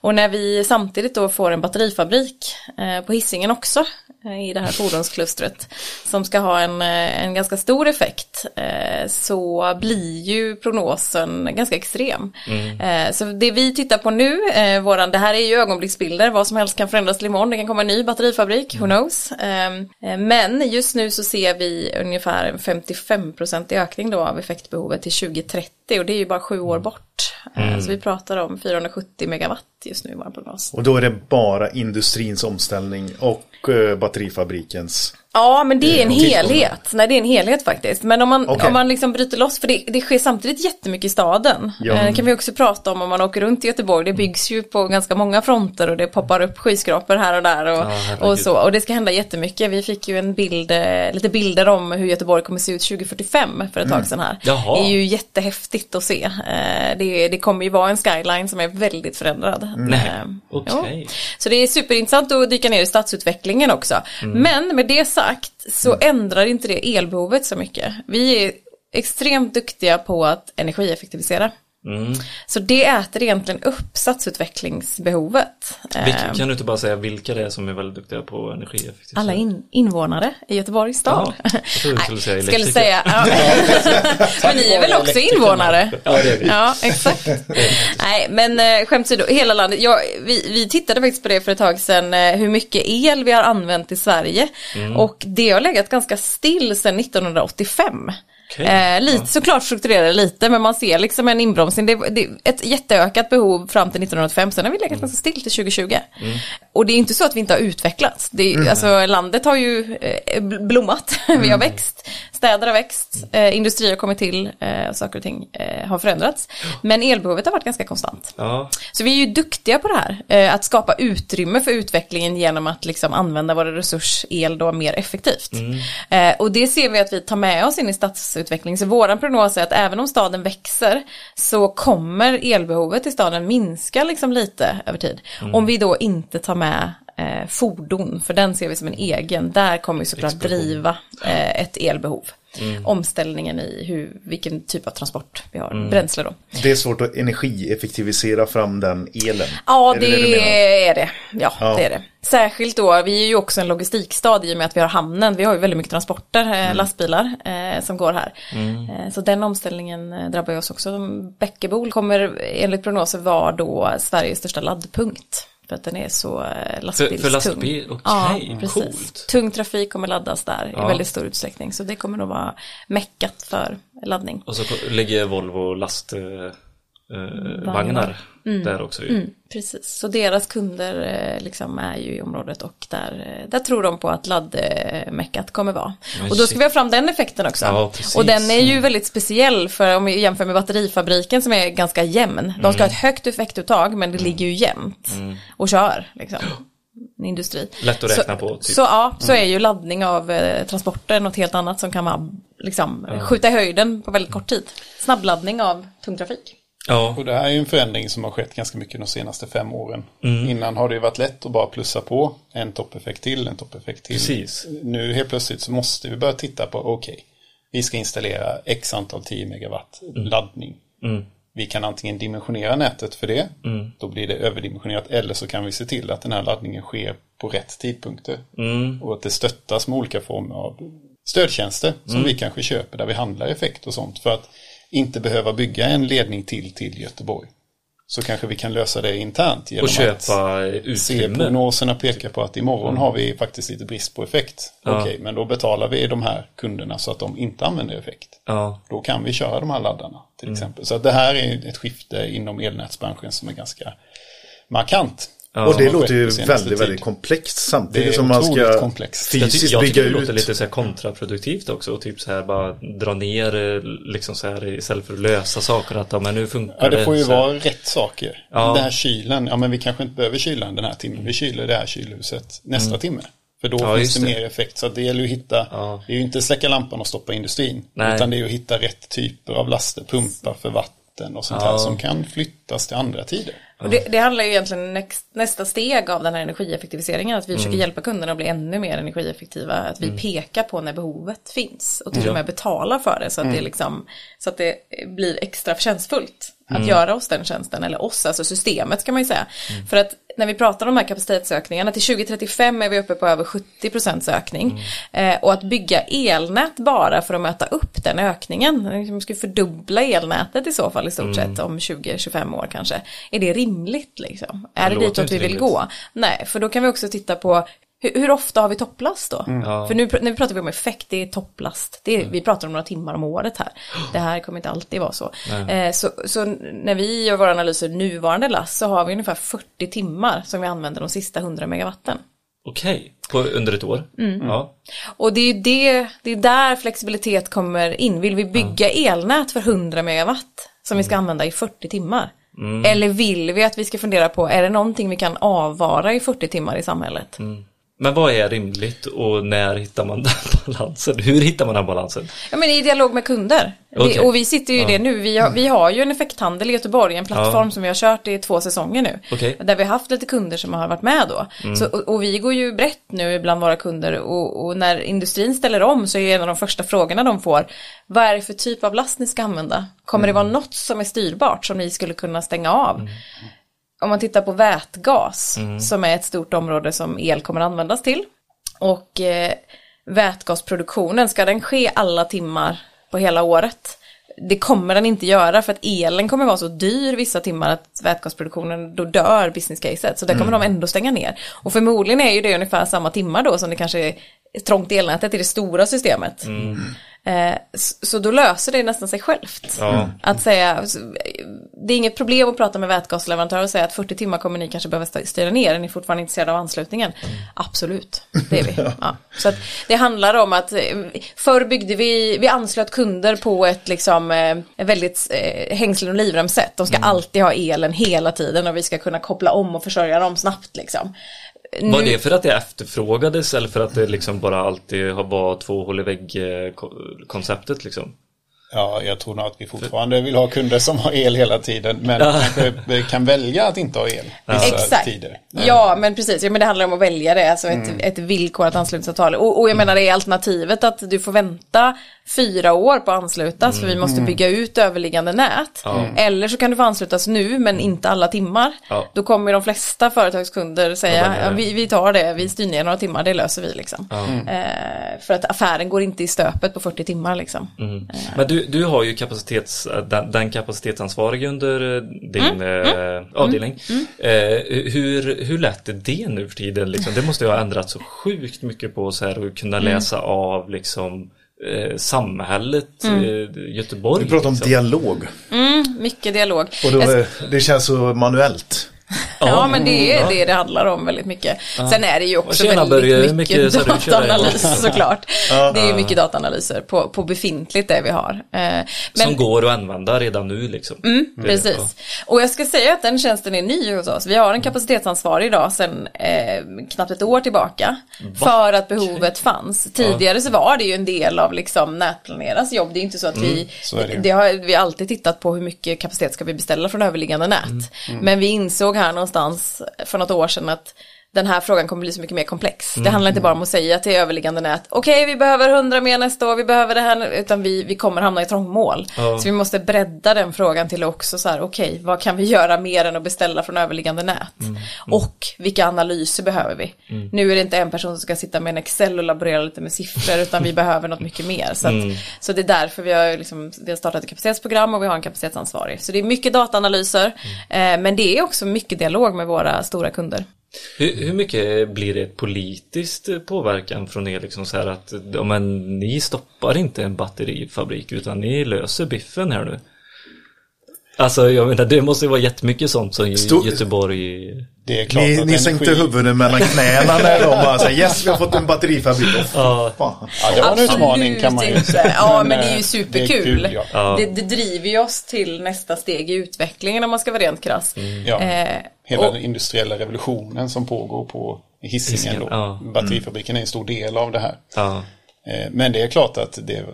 Och när vi samtidigt då får en batterifabrik eh, på Hisingen också, i det här fordonsklustret, som ska ha en, eh, en ganska stor effekt, eh, så blir ju prognosen ganska extrem. Eh, så det vi tittar på nu, eh, våran, det här är ju ögonblicksbilder, vad som helst kan förändras till imorgon, det kan komma en ny batterifabrik, who knows. Eh, eh, men just nu så ser vi ungefär en 55% ökning då av effektbehovet till 2030 och det är ju bara sju år bort. Eh, Så vi pratar om 470 megawatt just nu i vår prognos. Och då är det bara industrins omställning och eh, batterifabrikens. Ja, men det är en helhet. Nej, det är en helhet faktiskt. Men om man, Okej. om man liksom bryter loss, för det, det sker samtidigt jättemycket i staden. Ja. Eh, Det kan vi också prata om om man åker runt i Göteborg. Det byggs ju på ganska många fronter och det poppar upp skyskrapor här och där och, herregud. och så. Och det ska hända jättemycket. Vi fick ju en bild, eh, lite bilder om hur Göteborg kommer se ut 2045 för ett tag sedan här. Jaha. Det är ju jättehäftigt att se. Eh, Det, det kommer ju vara en skyline som är väldigt förändrad. Nej, Eh, okej. ja. Så det är superintressant att dyka ner i stadsutvecklingen också. Mm. Men med det sagt så ändrar inte det elbehovet så mycket. Vi är extremt duktiga på att energieffektivisera. Mm. Så det äter egentligen upp stadsutvecklingsbehovet. Vilka, Eh, kan du inte bara säga vilka det är som är väldigt duktiga på energieffektivisering? alla in, invånare i Göteborgs stad. Ja, jag trodde du skulle säga skulle elektriker. säga. Ja. <laughs> <laughs> Men ni är väl också invånare? Ja, det är vi. Ja, exakt. Nej, men eh, skämt åsido, hela landet. Ja, vi, vi tittade faktiskt på det för ett tag sedan, eh, hur mycket el vi har använt i Sverige. Mm. Och det har legat ganska still sedan 1985. Okej. Eh, lite, Såklart strukturerar lite, men man ser liksom en inbromsning. Det, det är ett jätteökat behov fram till 1985, sen har vi legat ganska still till 2020. Och det är inte så att vi inte har utvecklats. Det är, alltså, landet har ju eh, bl- blommat, <laughs> vi har växt. Städer har växt, eh, industrier har kommit till eh, saker och ting eh, har förändrats. Men elbehovet har varit ganska konstant. Ja, Så vi är ju duktiga på det här, eh, att skapa utrymme för utvecklingen genom att liksom använda våra resurs el då mer effektivt. Eh, och det ser vi att vi tar med oss in i stadsutveckling. Så våran prognos är att även om staden växer så kommer elbehovet i staden minska liksom lite över tid. Om vi då inte tar med eh, fordon, för den ser vi som en egen. Där kommer vi såklart driva eh, ett elbehov. Omställningen i hur, vilken typ av transport vi har, bränsle då. Det är svårt att energieffektivisera fram den elen. Ja, Är det, det det är det. Ja, Ja. det är det. Särskilt då, vi är ju också en logistikstad i och med att vi har hamnen. Vi har ju väldigt mycket transporter, Mm. eh, lastbilar eh, som går här. Eh, så den omställningen eh, drabbar ju oss också. Bäckebol kommer enligt prognoser vara då Sveriges största laddpunkt. För att den är så eh, lastbilstung. för lastbil? Okej, ja, precis. coolt. Tung trafik kommer laddas där Ja. i väldigt stor utsträckning. Så det kommer nog vara meckat för laddning. och så ligger Volvo lastvagnar eh, vagnar där också. Mm, precis, så deras kunder eh, liksom är ju i området och där, eh, där tror de på att laddmeckat kommer vara. Men och då ska vi ha fram den effekten också. Ja, och den är ju väldigt speciell för om vi jämför med batterifabriken som är ganska jämn. De ska ha ett högt effektuttag men det ligger ju jämnt och kör liksom. Industri. Lätt att räkna så, på, typ. Så ja, så är ju laddning av eh, transporter något helt annat som kan vara, liksom, skjuta i höjden på väldigt kort tid. Snabbladdning av tung trafik. Ja, Och det här är en förändring som har skett ganska mycket de senaste fem åren. Mm. Innan har det varit lätt att bara plussa på en toppeffekt till, en toppeffekt till. Precis. Nu helt plötsligt så måste vi börja titta på, okej, vi ska installera x antal 10 megawatt Mm. laddning. Vi kan antingen dimensionera nätet för det, Mm. då blir det överdimensionerat, eller så kan vi se till att den här laddningen sker på rätt tidpunkter. Mm. Och att det stöttas med olika former av stödtjänster som Mm. vi kanske köper där vi handlar effekt och sånt. För att inte behöva bygga en ledning till till Göteborg. Så kanske vi kan lösa det internt genom och att köpa se utrymme. prognoserna pekar på att imorgon har vi faktiskt lite brist på effekt. Ja. Okej, men då betalar vi de här kunderna så att de inte använder effekt. Ja, Då kan vi köra de här laddarna till Mm. exempel. Så att det här är ett skifte inom elnätsbranschen som är ganska markant. Och det låter ju väldigt, väldigt tid. komplext Det samtidigt är som man ska komplext. jag, fysiskt jag bygga tycker det ut. låter lite så här kontraproduktivt också och typ så här bara dra ner eh, liksom så här istället för att lösa saker att ja men nu funkar Ja, det får ju vara rätt saker. Ja. Den här kylen, ja men vi kanske inte behöver kylan den här timmen. Vi kyler det här kylhuset nästa timme. För då Mm. Ja, finns det, det. mer effekt. Så det gäller ju att hitta, Ja. det är ju inte släcka lampan och stoppa industrin. Nej. Utan det är ju att hitta rätt typer av laster, pumpar för vatten och sånt Ja. här som kan flyttas till andra tider. Och det, det handlar ju egentligen next, nästa steg av den här energieffektiviseringen, att vi försöker hjälpa kunderna att bli ännu mer energieffektiva, att vi pekar på när behovet finns och till och med betalar för det så att, det, liksom, så att det blir extra förtjänstfullt att göra oss den tjänsten, eller oss, alltså systemet ska man ju säga. För att när vi pratar om de här kapacitetsökningarna, till 2035 är vi uppe på över 70 procents ökning. Eh, och att bygga elnät bara för att möta upp den ökningen, vi ska fördubbla elnätet i så fall i stort sett om 20-25 år kanske. Är det rimligt liksom? Är det ditåt vi vill rimligt. gå? Nej, för då kan vi också titta på hur, hur ofta har vi topplast då? Ja. För nu vi pratar vi om effekt, det är topplast. Det är, Vi pratar om några timmar om året här. <gasps> Det här kommer inte alltid vara så. Eh, så. Så när vi gör våra analyser nuvarande last så har vi ungefär 40 timmar som vi använder de sista 100 megawatten. Okej, på under ett år? Mm. Ja. Och det är ju det, det är där flexibilitet kommer in. Vill vi bygga elnät för 100 megawatt som vi ska använda i 40 timmar? Eller vill vi att vi ska fundera på, är det någonting vi kan avvara i 40 timmar i samhället? Men vad är rimligt och när hittar man den <laughs> balansen? Hur hittar man den balansen? Ja men i dialog med kunder. Okej. Vi, och vi sitter ju i det nu. Vi har, vi har ju en effekthandel i Göteborg, en plattform som vi har kört i två säsonger nu. Okej. Där vi har haft lite kunder som har varit med då. Så, och, och vi går ju brett nu bland våra kunder och, och när industrin ställer om så är en av de första frågorna de får, vad är det för typ av last ni ska använda? Kommer det vara något som är styrbart som ni skulle kunna stänga av? Om man tittar på vätgas som är ett stort område som el kommer användas till. Och eh, vätgasproduktionen, ska den ske alla timmar på hela året? Det kommer den inte göra för att elen kommer vara så dyr vissa timmar att vätgasproduktionen, då dör business caset. Så där kommer de ändå stänga ner. Och förmodligen är ju det ungefär samma timmar då som det kanske är trångt elnätet i det stora systemet. Eh, så, så då löser det nästan sig självt. Ja. Att säga, det är inget problem att prata med vätgasleverantörer och säga att 40 timmar kommer ni kanske behöva st- styra ner, är ni fortfarande intresserade av anslutningen? Absolut, det är vi. <laughs> Ja. Så det handlar om att eh, förr byggde vi, vi anslöt kunder på ett liksom eh, väldigt eh, hängslen och livrem sätt. De ska alltid ha elen hela tiden och vi ska kunna koppla om och försörja dem snabbt liksom. Var Nu- det för att det efterfrågades eller för att det liksom bara alltid har varit två hål i vägg eh, ko- konceptet liksom? Ja, jag tror nog att vi fortfarande vill ha kunder som har el hela tiden, men kanske kan välja att inte ha el vissa Exakt. tider. Ja, men precis. Ja, men det handlar om att välja det, alltså ett, ett villkorat anslutningsavtal. Och, och jag menar, är alternativet att du får vänta fyra år på att anslutas för vi måste bygga ut överliggande nät. Eller så kan du få anslutas nu, men inte alla timmar. Ja. Då kommer de flesta företagskunder säga, det. ja, vi, vi tar det, vi styr ner några timmar, det löser vi liksom. Eh, för att affären går inte i stöpet på 40 timmar liksom. Men du, du har ju kapacitets, den, den kapacitetansvarige under eh, din eh, avdelning. Eh, hur, hur lätt är det nu för tiden? Liksom? Det måste ju ha ändrats så sjukt mycket på så här att kunna läsa av liksom eh, samhället eh, Göteborg. Vi pratar om liksom. dialog. Mycket dialog. Och då, Jag- det känns så manuellt. Ja, men det är det det handlar om väldigt mycket. Sen är det ju också Tjena, väldigt mycket, mycket dataanalys <laughs> såklart. Det är ju mycket dataanalyser på, på befintligt det vi har. Eh, Men, Som går att använda redan nu liksom. Det, Precis. ja. Och jag ska säga att den tjänsten är ny hos oss. Vi har en kapacitetsansvarig idag sedan eh, knappt ett år tillbaka. För att behovet fanns. Tidigare så var det ju en del av liksom nätplaneras jobb. Det är inte så att vi, så det det har vi alltid tittat på hur mycket kapacitet ska vi beställa från överliggande nät. Men vi insåg här någonstans för något år sedan att den här frågan kommer bli så mycket mer komplex. Det handlar inte bara om att säga till överliggande nät, okej vi behöver 100 mer nästa år, vi behöver det här, nu", utan vi, vi kommer hamna i trångmål. Så vi måste bredda den frågan till också så här, okej vad kan vi göra mer än att beställa från överliggande nät? Och vilka analyser behöver vi? Nu är det inte en person som ska sitta med en Excel och laborera lite med siffror, utan vi <laughs> behöver något mycket mer. Så, att, så det är därför vi har, liksom, vi har startat ett kapacitetsprogram och vi har en kapacitetsansvarig. Så det är mycket dataanalyser, eh, men det är också mycket dialog med våra stora kunder. Hur, hur mycket blir det politiskt påverkan från er liksom så här att ja, men, ni stoppar inte en batterifabrik utan ni löser biffen här nu? Alltså jag menar det måste ju vara jättemycket sånt som i Stor- Göteborg Det är klart Ni, att ni sänkte energi- huvudet mellan knäna när de bara sa yes, vi har fått en batterifabrik. Fan. Ja, det var en utmaning kan man ju inte. säga. Ja, men det är eh, ju superkul. Det, är kul, ja. det, det driver ju oss till nästa steg i utvecklingen om man ska vara rent krass. Ja. Eh, Hela och- den industriella revolutionen som pågår på Hisingen. Hisingen, Då. ja. Batterifabriken är en stor del av det här. Ja, Eh, Men det är klart att det är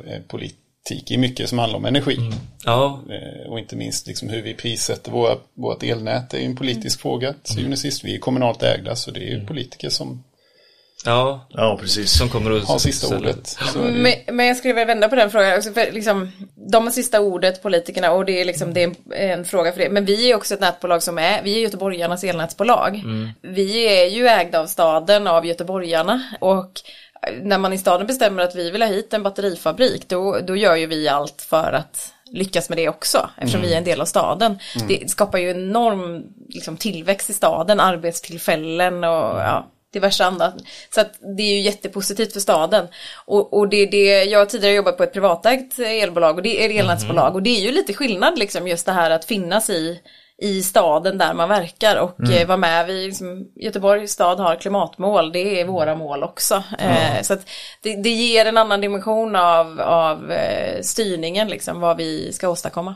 politik i mycket som handlar om energi. ja Eh, Och inte minst liksom hur vi prissätter våra, vårt elnät är ju en politisk fråga. Till syvende och sist, vi är kommunalt ägda så det är ju politiker som ja Ja, precis. som kommer att har sista ordet. Så är det ju. Men, men jag skulle vilja vända på den frågan. Också för, liksom, de har sista ordet, politikerna, och det är, liksom, det är en, en fråga för det. Men vi är också ett nätbolag som är, vi är göteborgarnas elnätsbolag. Vi är ju ägda av staden, av göteborgarna. Och när man i staden bestämmer att vi vill ha hit en batterifabrik, då, då gör ju vi allt för att lyckas med det också, eftersom vi är en del av staden. Det skapar ju enorm liksom, tillväxt i staden, arbetstillfällen och ja, diverse andra. Så att det är ju jättepositivt för staden. Och, och det det, jag har tidigare jobbat på ett privatägt elbolag och det är elnätsbolag och det är ju lite skillnad liksom just det här att finnas i i staden där man verkar och eh, vara med. Vi, liksom, Göteborgs stad har klimatmål, det är våra mål också. Eh, så att det, det ger en annan dimension av, av eh, styrningen, liksom, vad vi ska åstadkomma.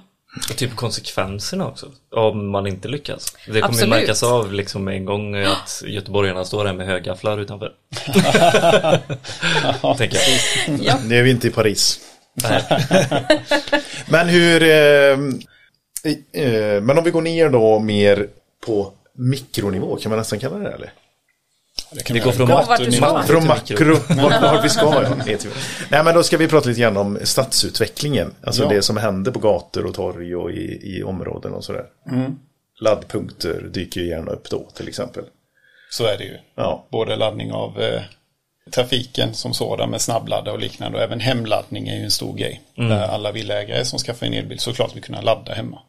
och typ konsekvenserna också om man inte lyckas. Det kommer ju Absolut. märkas av liksom en gång att göteborgarna står där med högafflar utanför. <laughs> Tänker jag. Ja. Det är vi inte i Paris. <laughs> Men hur... Eh, men om vi går ner då mer på mikronivå, kan man nästan kalla det eller? kan Det vi går från makro makro makro, <laughs> vart, vart vi ska <laughs> ja. Nej men då ska vi prata lite grann om stadsutvecklingen. Alltså Ja. det som händer på gator och torg och i, i områden och sådär. Laddpunkter dyker ju gärna upp då till exempel. Så är det ju. Ja. Både laddning av eh, trafiken som sådan med snabbladda och liknande och även hemladdning är ju en stor grej. Där alla villaägare som skaffar en elbil såklart vill kunna ladda hemma.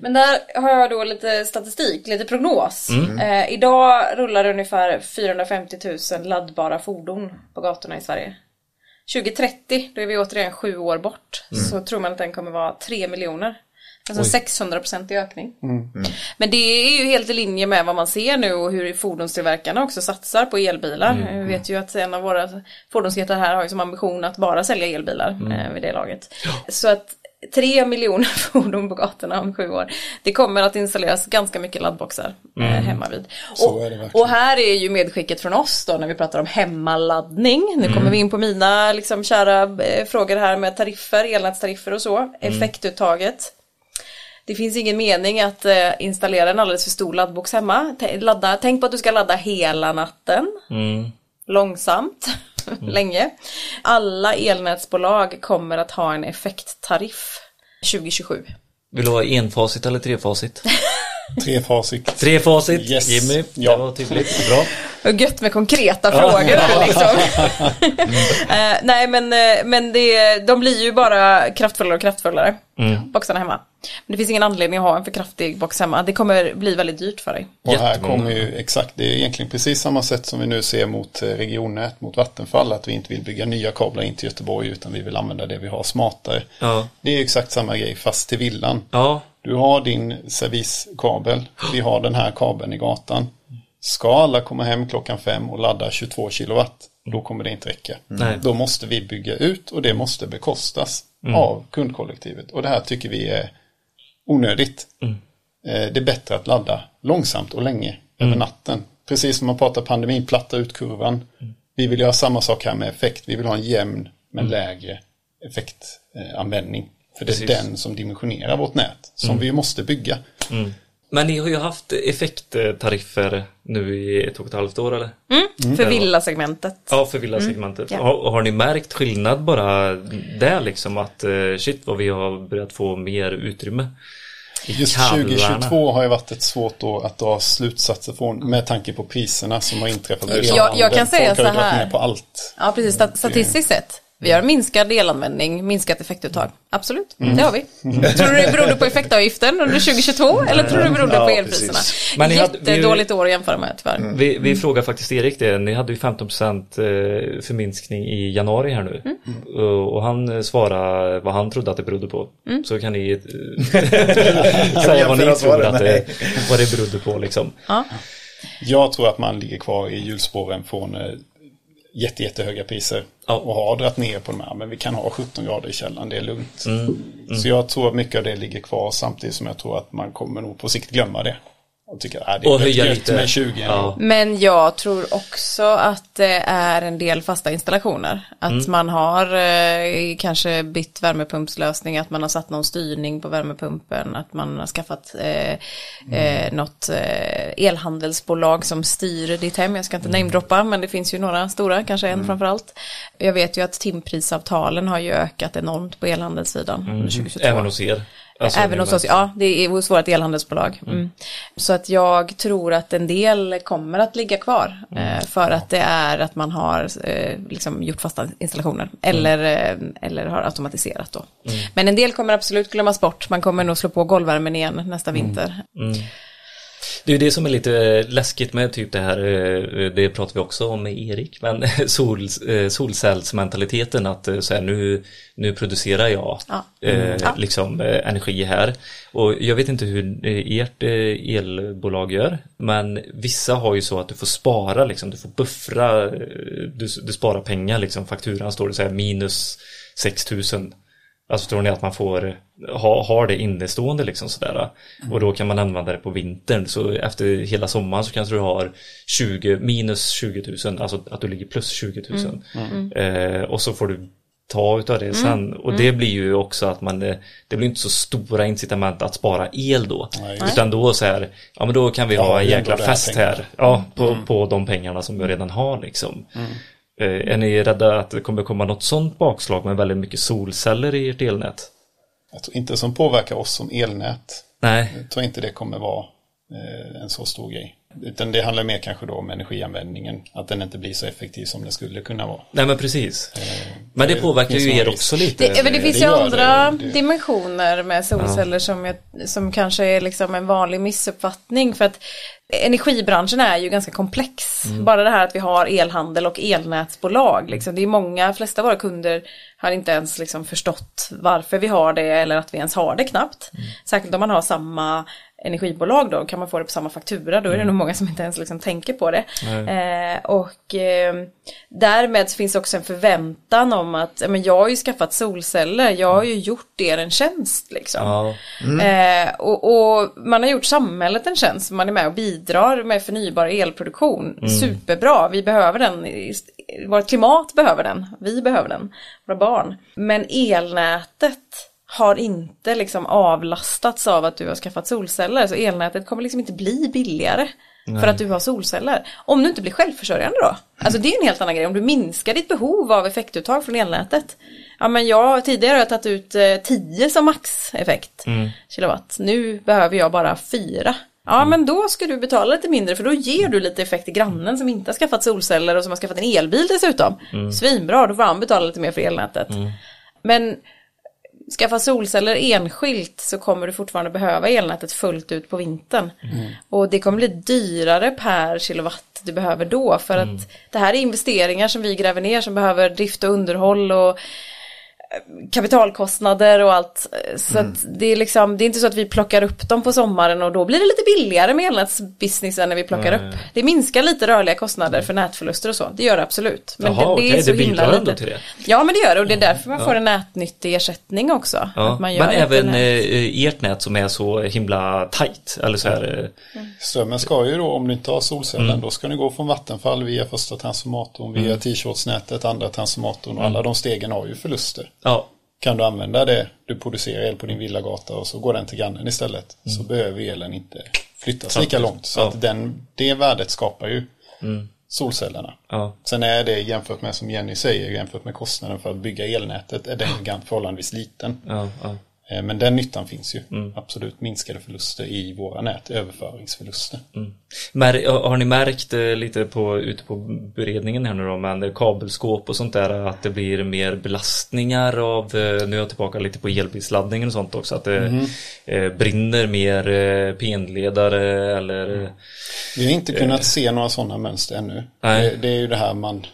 Men där har jag då lite statistik, lite prognos. Eh, idag rullar det ungefär 450 000 laddbara fordon på gatorna i Sverige. 2030, då är vi återigen sju år bort, så tror man att den kommer vara 3 miljoner. Alltså 600% i ökning. Men det är ju helt i linje med vad man ser nu och hur fordonstillverkarna också satsar på elbilar. Vi vet ju att en av våra fordonsjättar här har ju som ambition att bara sälja elbilar eh, vid det laget. Så att tre miljoner <laughs> fordon på gatorna om sju år. Det kommer att installeras ganska mycket laddboxar eh, hemma vid. Och, och här är ju medskicket från oss då när vi pratar om hemmaladdning. Nu kommer vi in på mina liksom kära eh, frågor här med tariffer, elnätstariffer och så. Effektuttaget. Det finns ingen mening att eh, installera en alldeles för stor laddbox hemma. Ladda, tänk på att du ska ladda hela natten. Långsamt, <laughs> länge. Alla elnätsbolag kommer att ha en effekttariff 2027. Vill du ha enfasigt eller trefasigt? <laughs> Trefasigt. Trefasigt, Yes. Jimmy. Ja. Det var tydligt. Bra. Och gött med konkreta frågor här liksom. <laughs> <laughs> Eh, nej men, eh, men det, de blir ju bara kraftfullare och kraftfullare. Boxarna hemma. Men det finns ingen anledning att ha en för kraftig box hemma. Det kommer bli väldigt dyrt för dig. Och här Jättemånga. kommer ju exakt, det är egentligen precis samma sätt som vi nu ser mot eh, regionnät, mot Vattenfall, att vi inte vill bygga nya kablar in till Göteborg utan vi vill använda det vi har smartare. Ja. Det är exakt samma grej fast till villan. Ja. Du har din serviskabel, vi har den här kabeln i gatan. Ska alla komma hem klockan fem och ladda 22 kilowatt, då kommer det inte räcka. Nej. Då måste vi bygga ut och det måste bekostas av kundkollektivet. Och det här tycker vi är onödigt. Eh, Det är bättre att ladda långsamt och länge över natten. Precis som man pratar pandemin, platta ut kurvan. Vi vill göra samma sak här med effekt. Vi vill ha en jämn men lägre effektanvändning. För det är Precis. den som dimensionerar vårt nät, som vi måste bygga. Men ni har ju haft effekttariffer nu i ett och ett halvt år eller? För villasegmentet. Ja, för villasegmentet. Ja. Har, har ni märkt skillnad bara där liksom att eh, shit vad vi har börjat få mer utrymme? Just kablarna? 2022 har ju varit ett svårt år att dra slutsatser från med tanke på priserna som har inträffat. Jag- jag kan säga Folk så här. på allt. Ja, precis. Stat- Statistiskt sett. Vi har minskad elanvändning, minskat effektuttag. Absolut, det har vi. Tror du det berodde på effektavgiften under 2022 eller tror du det berodde på elpriserna? precis. Men hade- vi- Jättedåligt år att jämföra med tyvärr. Vi, vi frågar faktiskt Erik det, ni hade ju 15% eh, förminskning i januari här nu. Och, och han eh, svarade vad han trodde att det berodde på. Så kan ni eh, <laughs> säga vad ni tror att det, vad det berodde på liksom. Ja. Jag tror att man ligger kvar i hjulspåren från jätte, jättehöga priser. Ja. Och har dragit ner på de här. Men vi kan ha 17 grader i källaren, det är lugnt. Mm. Så jag tror att mycket av det ligger kvar samtidigt som jag tror att man kommer nog på sikt glömma det. Och tycker att det är Och höja lite. med 20 Ja. Men jag tror också att det är en del fasta installationer. Att Mm. man har eh, kanske bytt värmepumpslösning, att man har satt någon styrning på värmepumpen, att man har skaffat eh, eh, något eh, elhandelsbolag som styr ditt hem. Jag ska inte namedroppa, men det finns ju några stora, kanske en framförallt. Jag vet ju att timprisavtalen har ju ökat enormt på elhandelssidan under 2022. Även hos er. Alltså, Även hos oss, ja det är hos vårt elhandelsbolag. Mm. Så att jag tror att en del kommer att ligga kvar. Eh, för att det är att man har eh, liksom gjort fasta installationer. Eller, eh, eller har automatiserat då. Men en del kommer absolut glömmas bort. Man kommer nog slå på golvvärmen igen nästa vinter. Det är det som är lite läskigt med typ det här, eh, det pratar vi också om med Erik, men <laughs> sol, eh, solcellsmentaliteten att eh, så här, nu, nu producerar jag Ja. eh, Ja. liksom eh, energi här. Och jag vet inte hur eh, ert eh, elbolag gör, men vissa har ju så att du får spara liksom, du får buffra, eh, du, du sparar pengar liksom, fakturan står det så här minus 6000 Alltså tror ni att man får ha, har det innestående liksom sådär. Och då kan man använda det på vintern. Så efter hela sommaren så kanske du har 20, minus 20 000. Alltså att du ligger plus 20 000. Eh, och så får du ta utav det sen. Och det blir ju också att man, eh, det blir inte så stora incitament att spara el då. Nej. Utan då så här, ja men då kan vi Ja, ha en jäkla fest här. Ja, på, på de pengarna som vi redan har liksom. Eh, Är ni rädda att det kommer komma något sånt bakslag med väldigt mycket solceller i ert elnät? Jag tror inte som påverkar oss som elnät. Nej, Jag tror inte det kommer vara eh, en så stor grej. Utan det handlar mer kanske då om energianvändningen. Att den inte blir så effektiv som den skulle kunna vara. Nej men precis. Men det påverkar ju er risk. också lite. Det, men det finns ju andra det. Det- dimensioner med solceller som, jag, som kanske är liksom en vanlig missuppfattning. För att energibranschen är ju ganska komplex. Bara det här att vi har elhandel och elnätsbolag. Liksom. Det är många, flesta av våra kunder har inte ens liksom förstått varför vi har det eller att vi ens har det knappt. Särskilt om man har samma energibolag då kan man få det på samma faktura. Då är det nog många som inte ens liksom tänker på det. Eh, och eh, därmed finns också en förväntan om att men jag har ju skaffat solceller, jag har ju gjort er en tjänst liksom. Ja. Eh, och, och man har gjort samhället en tjänst, man är med och bidrar med förnybar elproduktion. Superbra, vi behöver den, vårt klimat behöver den, vi behöver den, våra barn. Men elnätet har inte liksom avlastats av att du har skaffat solceller, så elnätet kommer liksom inte bli billigare. För att du har solceller. Om du inte blir självförsörjande då. Alltså det är en helt annan grej. Om du minskar ditt behov av effektuttag från elnätet. Ja men jag tidigare har jag tagit ut eh, 10 som maxeffekt kilowatt. Nu behöver jag bara 4. Ja men då ska du betala lite mindre för då ger du lite effekt till grannen som inte har skaffat solceller och som har skaffat en elbil dessutom. Svinbra, då får han betala lite mer för elnätet. Men skaffa solceller enskilt så kommer du fortfarande behöva elnätet fullt ut på vintern. Och det kommer bli dyrare per kilowatt du behöver då för att det här är investeringar som vi gräver ner som behöver drift och underhåll och kapitalkostnader och allt. Så att det är liksom, det är inte så att vi plockar upp dem på sommaren och då blir det lite billigare med elnätsbusinessen när vi plockar upp. Det minskar lite rörliga kostnader för nätförluster och så, det gör det absolut. Men Jaha, det, det är okej, så det himla bidrar ändå litet. till det. Ja men det gör det och det är därför man får en nätnyttig ersättning också. Ja. Att man gör Men lite även nät. eh, ert nät som är så himla tajt. Eller så här, eh, Strömmen ska ju då, om du inte har solcellen, då ska den gå från Vattenfall via första transformatorn, via T-shortsnätet, andra transformatorn och alla de stegen har ju förluster. Ja. Kan du använda det, du producerar el på din villagata och så går den till grannen istället. Så behöver elen inte flyttas lika långt. Så Ja. att den, det värdet skapar ju solcellerna. Ja. Sen är det jämfört med, som Jenny säger, jämfört med kostnaden för att bygga elnätet, är den förhållandevis liten. Ja, Men den nyttan finns ju. Absolut minskade förluster i våra nät, överföringsförluster. Mär, har ni märkt eh, lite på, ute på beredningen här nu då med kabelskåp och sånt där att det blir mer belastningar av, eh, nu är jag tillbaka lite på elbilsladdningen och sånt också, att det eh, brinner mer eh, penledare eller eh, Vi har inte kunnat se några sådana mönster ännu. Nej. Det är ju det här man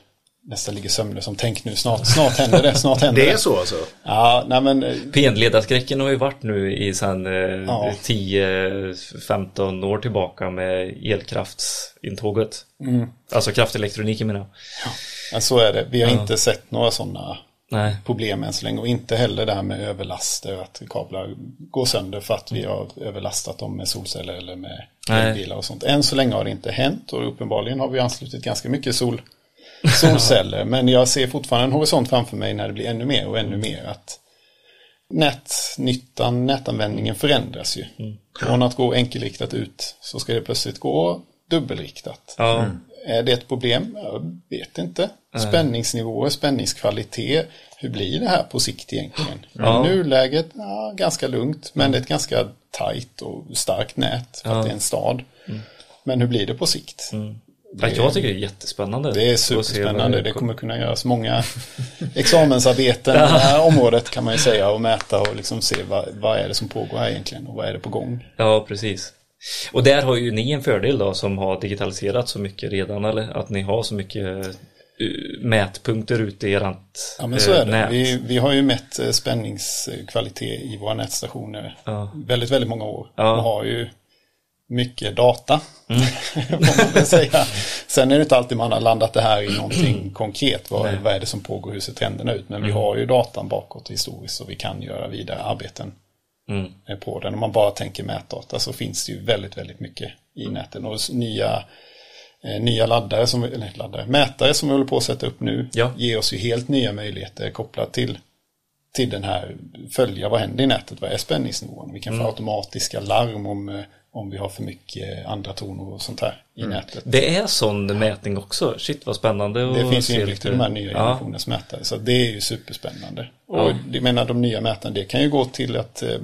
nästan ligger sömnlös som tänk nu, snart, snart händer det, snart händer det. Det är så alltså? Ja, nej men eh, Penledarskräcken har ju varit nu i sen eh, Ja. 10-15 år tillbaka med elkraftsintåget. Alltså kraftelektroniken menar jag. ja, så är det. Vi har inte sett några sådana Nej. problem än så länge och inte heller det här med överlaster, att kablar går sönder för att vi har överlastat dem med solceller eller med elbilar och sånt. Än så länge har det inte hänt och uppenbarligen har vi anslutit ganska mycket sol, solceller. Men jag ser fortfarande en horisont framför mig när det blir ännu mer och ännu mer att nätnyttan, nätanvändningen förändras ju. Från att gå enkelriktat ut så ska det plötsligt gå dubbelriktat. Ja. Är det ett problem? Jag vet inte. Spänningsnivåer, spänningskvalitet. Hur blir det här på sikt egentligen? Ja. Nuläget, ja, ganska lugnt. Men det är ett ganska tajt och starkt nät för att det är en stad. Men hur blir det på sikt? Ja, jag tycker det är jättespännande. Det är superspännande. Det kommer kunna göras många <laughs> examensarbeten <laughs> i det här området kan man ju säga och mäta och liksom se vad, vad är det som pågår här egentligen och vad är det på gång. Ja, precis. Och där har ju ni en fördel då som har digitaliserat så mycket redan eller att ni har så mycket eh, mätpunkter ute i ert Ja men så eh, är det. nät. Vi, vi har ju mätt eh, spänningskvalitet i våra nätstationer Ja. väldigt, väldigt många år. Ja. Och har ju mycket data. <laughs> säga. Sen är det inte alltid man har landat det här i någonting <clears throat> konkret. Vad, Nej. vad är det som pågår, hur ser trenderna ut? Men vi Mm. har ju datan bakåt historiskt så vi kan göra vidare arbeten Mm. eh, på den. Om man bara tänker mätdata så finns det ju väldigt, väldigt mycket i näten. Och nya, eh, nya laddare, som, eller laddare, mätare som vi håller på att sätta upp nu Ja. ger oss ju helt nya möjligheter kopplat till, till den här, följa vad händer i nätet, vad är spänningsnivån? Vi kan Mm. få automatiska larm om, eh, om vi har för mycket andra toner och sånt här i nätet. Det är sån mätning också. Shit vad spännande. Det finns ju inbyggt i de här nya ja. generationens mätare. Så det är ju superspännande. Och Ja. jag menar de nya mätarna, det kan ju gå till att eh,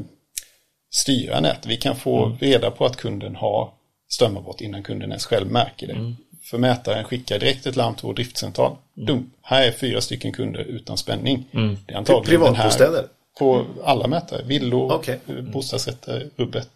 styra nät. Vi kan få Mm. reda på att kunden har strömavbrott innan kunden ens själv märker det. För mätaren skickar direkt ett larm till vår driftcentral. Dum, här är fyra stycken kunder utan spänning. Det är antagligen den här på alla mätare, villor, Okej. eh, bostadsrätter, rubbet.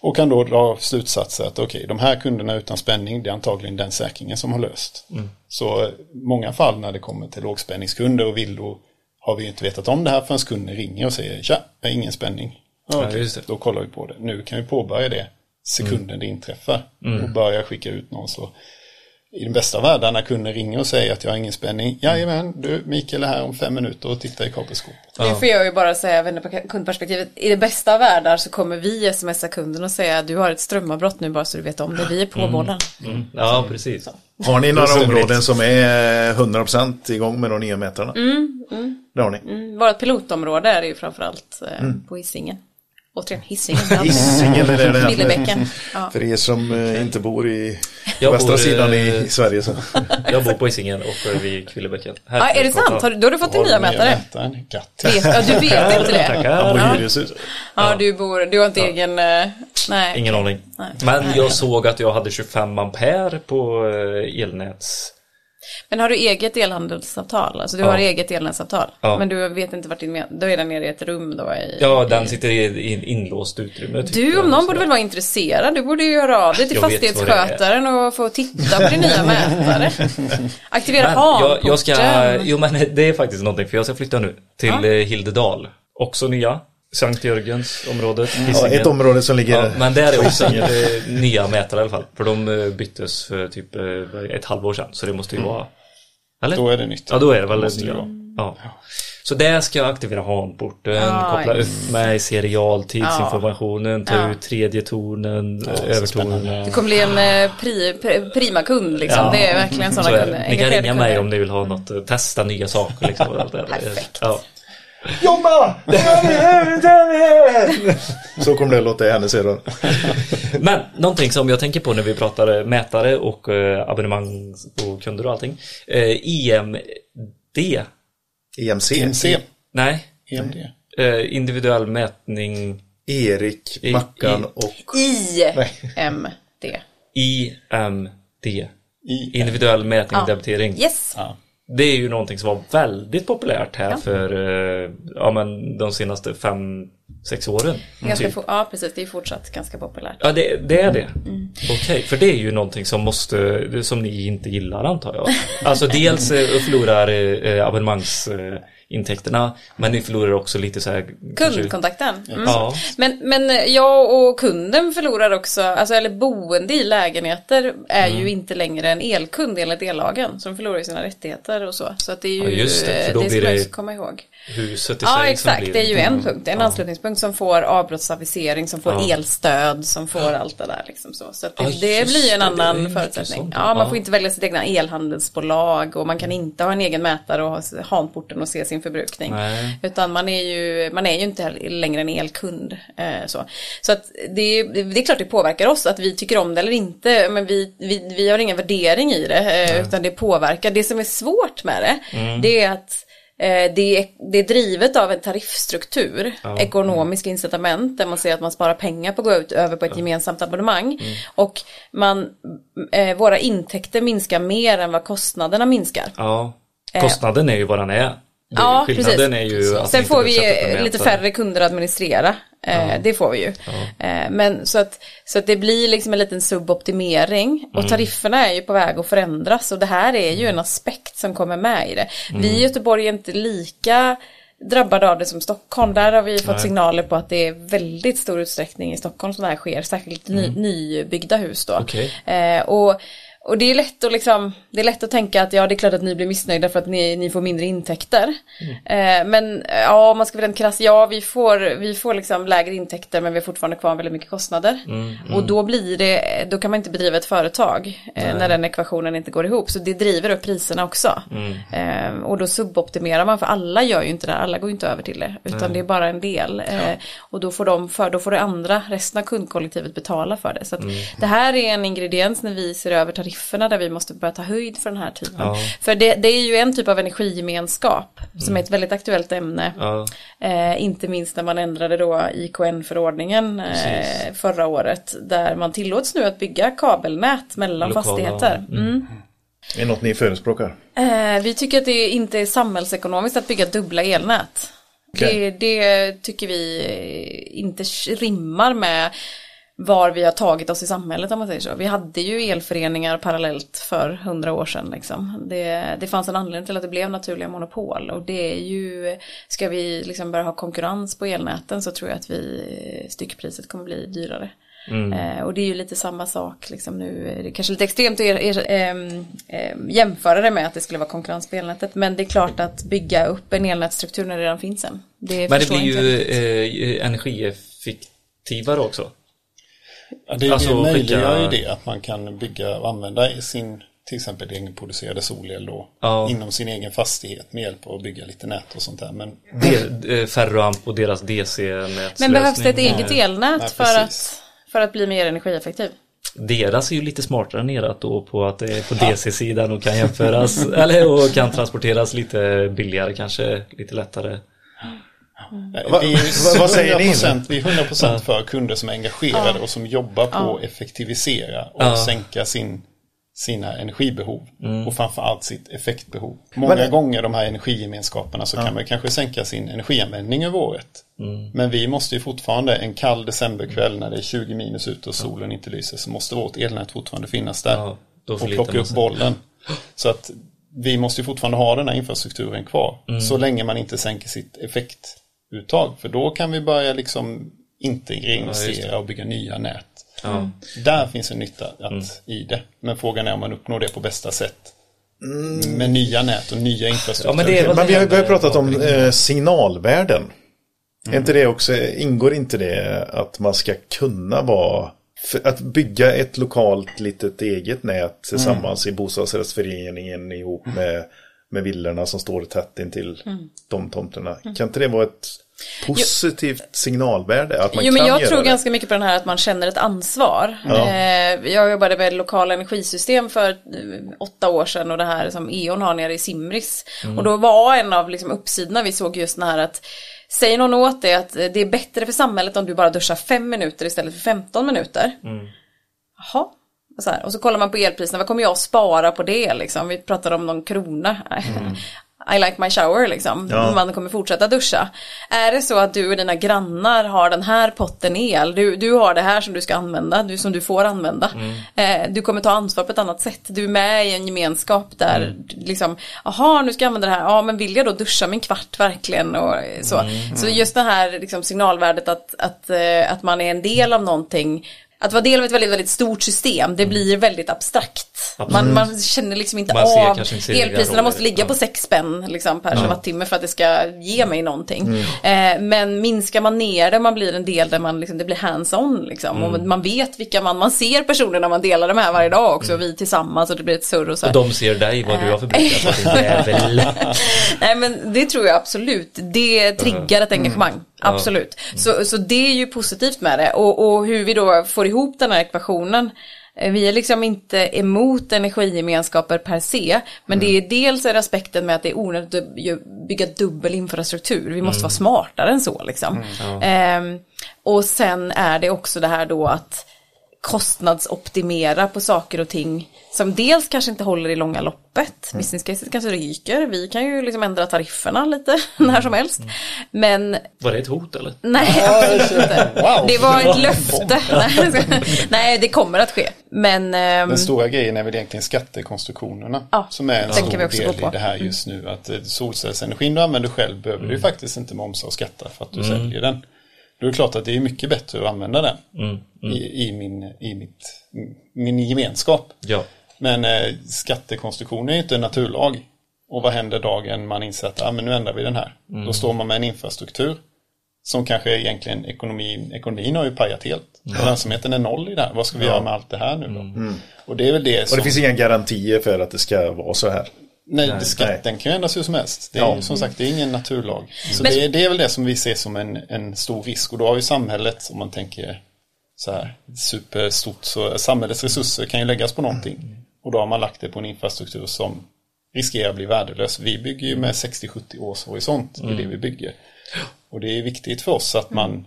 Och kan då dra slutsatser att okej, de här kunderna utan spänning, det är antagligen den säkringen som har löst. Så eh, många fall när det kommer till lågspänningskunder och villor har vi inte vetat om det här förrän kunden ringer och säger tja, jag har ingen spänning. Ja, just det. Då kollar vi på det. Nu kan vi påbörja det sekunden det inträffar och börja skicka ut någon. Så i den bästa världen när kunden ringer och säger att jag har ingen spänning. Jajamän, du Mikael är här om fem minuter och tittar i kabelskåpet. Nu får jag ju bara säga, vänder på kundperspektivet, i det bästa av världar så kommer vi smsa kunden och säga du har ett strömavbrott nu bara så du vet om det. Vi är på bollen. Ja, precis. Har ni några områden som är 100% igång med de nya mätarna? Det har ni. Mm, Vårt pilotområde är det ju framförallt eh, på Hisingen. Återigen, Hisingen. Hisingen är det det. Ja. För er som eh, inte bor i Jag västra bor, sidan i, eh, i Sverige så. <laughs> Jag bor på Hisingen och vid Kvillebäcken. Här Ja, är det sant? Har du, då har du fått en nya mätare? ja, du vet <laughs> inte det? Tackar. Ja. hyreshus. Ja, du, bor, du har inte egen... eh, Nej. Ingen aning. Nej. Men jag såg att jag hade 25 ampere på eh, elnäts... Men har du eget elhandelsavtal? Alltså du Ja. har eget elnätsavtal? Ja. Men du vet inte vart din. Då är den nere i ett rum då i... Ja, i... den sitter i en inlåst utrymme. typ. Du om någon borde väl vara intresserad? Du borde ju höra av dig till Jag fastighetsskötaren och få titta på din nya mätare. <laughs> Aktivera Men jag, jag ska, hanporten. jo men det är faktiskt någonting för jag ska flytta nu till Ja. eh, Hildedal. Också nya. Sankt Jörgens området. Ja, ett område som ligger... Ja, men där är också eh, nya mätare i alla fall. För de eh, byttes för typ eh, ett halvår sedan. Så det måste ju vara... Eller? Då är det nytt. Ja, då är det väl nya. vara. Ja. Så där ska jag aktivera hanporten, Ja, koppla upp mig, se realtidsinformationen, ta Ja. ut tredje tonen, så övertonen. Du kommer bli en pri, pri, prima kund liksom. Ja. Det är verkligen Så sådana är kunder. det. Ni kan ringa mig kunder. om ni vill ha något, testa nya saker liksom. och allt det där. Perfekt. Ja. Jobba! Så kommer det låta i hennes öron. Men någonting som jag tänker på när vi pratar eh, mätare och eh, abonnemang och kunder och allting. Eh, EMD, EMC. EMC, nej, EMD. eh, individuell mätning, Erik, Mackan i- och... IMD. IMD, I, individuell mätning och debitering. Yes. ja. Det är ju någonting som var väldigt populärt här Ja. för eh, ja, men de senaste fem, sex åren. Ganska typ. ja, precis. Det är fortsatt ganska populärt. Ja, det, det är det. Mm. Okej, för det är ju någonting som måste, som ni inte gillar antar jag. Alltså dels eh, förlorar eh, abonnemangsintäkterna, men ni förlorar också lite så här... Kundkontakten. Mm. Ja. Men, men jag och kunden förlorar också, alltså, eller boende i lägenheter är Mm. ju inte längre en elkund enligt ellagen. Så de förlorar sina rättigheter och så. Så att det är ju Ja, just det, för då det blir ska man det- också komma ihåg. Huset i Ja sig som exakt, blir- det är ju en punkt, en Ja. anslutningspunkt som får avbrottsavisering, som får Ja. elstöd, som får allt det där liksom så. Så det, Ja, det blir en det annan förutsättning. Ja, man Ja. får inte välja sitt egna elhandelsbolag och man kan inte ha en egen mätare och ha hanporten och se sin förbrukning. Nej. Utan man är ju, man är ju inte längre en elkund. Eh, så så att det, det är klart det påverkar oss att vi tycker om det eller inte. Men vi, vi, vi har ingen värdering i det. Eh, utan det påverkar. Det som är svårt med det, Mm. det är att det, är, det är drivet av en tariffstruktur, ekonomiska incitament där man ser att man sparar pengar på att gå ut över på ett gemensamt abonnemang. Mm. Och man, eh, våra intäkter minskar mer än vad kostnaderna minskar. Ja, kostnaden är ju vad den är. Ja, precis. Sen får vi lite färre kunder att administrera. Eh, Det får vi ju. Eh, men så att, så att det blir liksom en liten suboptimering. Mm. Och tarifferna är ju på väg att förändras. Och det här är ju en aspekt som kommer med i det. Mm. Vi i Göteborg är inte lika drabbade av det som Stockholm. Där har vi fått Nej. signaler på att det är väldigt stor utsträckning i Stockholm som det här sker. Särskilt ny, nybyggda hus då. Mm. Okej. Eh, och, och det är lätt att liksom, det är lätt att tänka att ja det är klart att ni blir missnöjda för att ni, ni får mindre intäkter. Eh, men ja, om man ska vara den krass, ja vi får, vi får liksom lägre intäkter men vi har fortfarande kvar väldigt mycket kostnader. Och då blir det, då kan man inte bedriva ett företag eh, när den ekvationen inte går ihop. Så det driver upp priserna också. Eh, och då suboptimerar man, för alla gör ju inte det, alla går ju inte över till det. Utan det är bara en del. Eh, och då får de för, då får det andra, resten av kundkollektivet betala för det. Så att det här är en ingrediens när vi ser över tariffer tarifferna där vi måste börja ta höjd för den här typen. Ja. För det, det är ju en typ av energigemenskap som är ett väldigt aktuellt ämne. Ja. Eh, inte minst när man ändrade då IKN-förordningen eh, förra året. Där man tillåts nu att bygga kabelnät mellan Lokala, fastigheter. Mm. Är det något ni förespråkar? Eh, vi tycker att det inte är samhällsekonomiskt att bygga dubbla elnät. Okej. Det, det tycker vi inte rimmar med var vi har tagit oss i samhället om man säger så. Vi hade ju elföreningar parallellt för hundra år sedan. Liksom. Det, det fanns en anledning till att det blev naturliga monopol och det är ju, ska vi liksom börja ha konkurrens på elnäten så tror jag att vi, styckpriset kommer bli dyrare. Eh, och det är ju lite samma sak liksom nu, är det kanske lite extremt att er, er, ehm, jämföra det med att det skulle vara konkurrens på elnätet. Men det är klart att bygga upp en elnätsstruktur när det redan finns en. Det Men det blir ju eh, energieffektivare också. Ja, det, Alltså, möjliggör ju det att man kan bygga och använda sin till exempel egenproducerade solel då Ja. inom sin egen fastighet med hjälp av att bygga lite nät och sånt där. Men De, eh, Ferroamp och deras DC-nätslösning. Men behövs det ett eget elnät Ja, för, att, för att bli mer energieffektiv? Deras är ju lite smartare än erat då på att det är på DC-sidan och kan jämföras <laughs> eller och kan transporteras lite billigare kanske, lite lättare. Vi är vad säger ni? 100%, vi är 100% för kunder som är engagerade och som jobbar på att effektivisera och Ja. sänka sin, sina energibehov och framförallt sitt effektbehov. Många Men- gånger de här energigemenskaperna så kan man kanske sänka sin energianvändning över året. Men vi måste ju fortfarande en kall decemberkväll när det är 20 minus ute och solen inte lyser så måste vårt elnät fortfarande finnas där Ja, och plocka upp bollen. Så att vi måste ju fortfarande ha den här infrastrukturen kvar så länge man inte sänker sitt effektuttag för då kan vi börja liksom integrera, investera och bygga nya nät. Ja. Där finns en nytta att, i det. Men frågan är om man uppnår det på bästa sätt. Med nya nät och nya infrastrukturer. Ja, men Men vi har ju börjat prata om eh, signalvärden. Är inte det också, ingår inte det att man ska kunna vara, för att bygga ett lokalt litet eget nät tillsammans i bostadsrättsföreningen ihop med, med villorna som står tätt intill de tomterna. Kan inte det vara ett positivt signalvärde? Att man Jo men jag tror det? ganska mycket på den här att man känner ett ansvar. Ja. Eh, jag jobbade med lokala energisystem för eh, åtta år sedan och det här som E.ON har nere i Simris. Och då var en av liksom, uppsidorna vi såg just den här att Säger någon åt dig att det är bättre för samhället om du bara duschar fem minuter istället för 15 minuter. Jaha. Och så, här, och så kollar man på elpriserna, vad kommer jag spara på det liksom? Vi pratade om någon krona. <laughs> I like my shower liksom. Ja. Man kommer fortsätta duscha. Är det så att du och dina grannar har den här potten el, du, du har det här som du ska använda, du, som du får använda. Eh, du kommer ta ansvar på ett annat sätt. Du är med i en gemenskap där, liksom, jaha nu ska jag använda det här, ja men vill jag då duscha min kvart verkligen och så. Så just det här liksom, signalvärdet att, att, eh, att man är en del av någonting att vara del av ett väldigt, väldigt stort system, det blir väldigt abstrakt. Man, man känner liksom inte Man av, inte elpriserna måste ligga Ja. på 6 spänn liksom, per kilowattimme för att det ska ge mig någonting. Eh, men minskar man ner det, man blir en del där man liksom, det blir hands-on liksom. Och man vet vilka man, man ser personerna man delar de här varje dag också, och vi tillsammans och det blir ett surr och så Och här. de ser dig vad du har förbrukat. <laughs> Nej men det tror jag absolut. Det triggar ett engagemang. Absolut. Så, så det är ju positivt med det. Och, och hur vi då får ihop den här ekvationen. Eh, Vi är liksom inte emot energigemenskaper per se. Men det är dels är aspekten med att det är onödigt att bygga dubbel infrastruktur. Vi måste vara smartare än så liksom. Ehm, och sen är det också det här då att kostnadsoptimera på saker och ting som dels kanske inte håller i långa loppet. Business caset kanske ryker. Vi kan ju liksom ändra tarifferna lite <laughs> när som helst. Men Var det ett hot eller? nej, absolut inte. Wow. Det var ett <laughs> löfte. <laughs> Nej, det kommer att ske. Men ehm, Den stora grejen är väl egentligen skattekonstruktionerna. Ja, som är en stor kan vi också del i det här just nu. Att eh, solcellsenergin du använder själv behöver du ju faktiskt inte momsa och skatta för att du säljer den. Då är det klart att det är mycket bättre att använda den I, i, min, i mitt, min gemenskap. Ja. Men eh, skattekonstruktion är ju inte en naturlag. Och vad händer dagen man inser att ah, men nu ändrar vi den här? Då står man med en infrastruktur som kanske egentligen ekonomin, ekonomin har ju pajat helt. Lönsamheten är noll i det här. Vad ska vi göra med allt det här nu då? Och det är väl det Och som... det finns inga garantier för att det ska vara så här. Nej, Nej. skatten kan ju ändras hur som helst. Det är, Ja. Som sagt, det är ingen naturlag. Så Men- det, är, det är väl det som vi ser som en, en stor risk. Och då har ju samhället, om man tänker så här superstort, så samhällets resurser kan ju läggas på någonting. Och då har man lagt det på en infrastruktur som riskerar att bli värdelös. Vi bygger ju med 60-70 års horisont, det är det vi bygger. Och det är viktigt för oss att man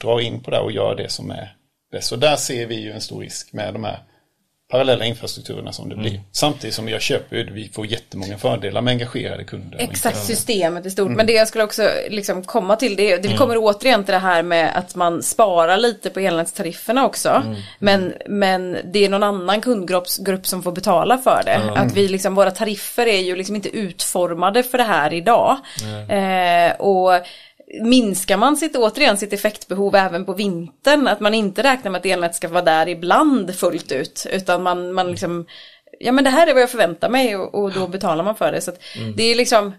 drar in på det och gör det som är bäst. Och där ser vi ju en stor risk med de här parallella infrastrukturerna som det blir. Samtidigt som jag köper ju, vi får jättemånga fördelar med engagerade kunder. Exakt systemet är stort. Men det jag skulle också liksom komma till det, det vi kommer återigen till det här med att man sparar lite på elnätstarifferna också. Men, men det är någon annan kundgrupp grupp som får betala för det. Att vi liksom, våra tariffer är ju liksom inte utformade för det här idag. Eh, och minskar man sitt, återigen sitt effektbehov även på vintern, att man inte räknar med att elnät ska vara där ibland fullt ut, utan man, man liksom, ja men det här är vad jag förväntar mig och, och då betalar man för det. Så att det är liksom,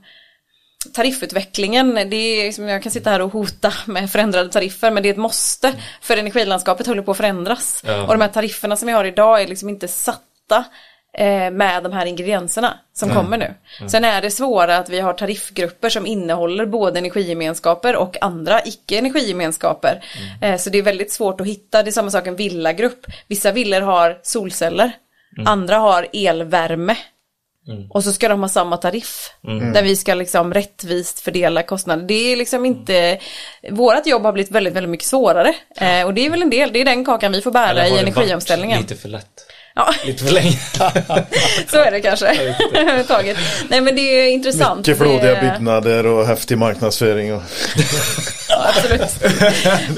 tariffutvecklingen, det är som jag kan sitta här och hota med förändrade tariffer, men det är ett måste. För energilandskapet håller på att förändras. Ja. Och de här tarifferna som vi har idag är liksom inte satta med de här ingredienserna som kommer nu. Sen är det svåra att vi har tariffgrupper som innehåller både energigemenskaper och andra icke-energigemenskaper. Eh, så det är väldigt svårt att hitta, det är samma sak en villagrupp. Vissa villor har solceller, andra har elvärme. Och så ska de ha samma tariff. Där vi ska liksom rättvist fördela kostnader. Det är liksom inte, vårat jobb har blivit väldigt, väldigt mycket svårare. Eh, och det är väl en del, det är den kakan vi får bära i energiomställningen. Lite för lätt. Ja, Lite för länge. <laughs> så är det kanske. Överhuvudtaget. Nej men det är intressant. Mycket flådiga Det- byggnader och häftig marknadsföring. Och... Ja, <laughs> absolut.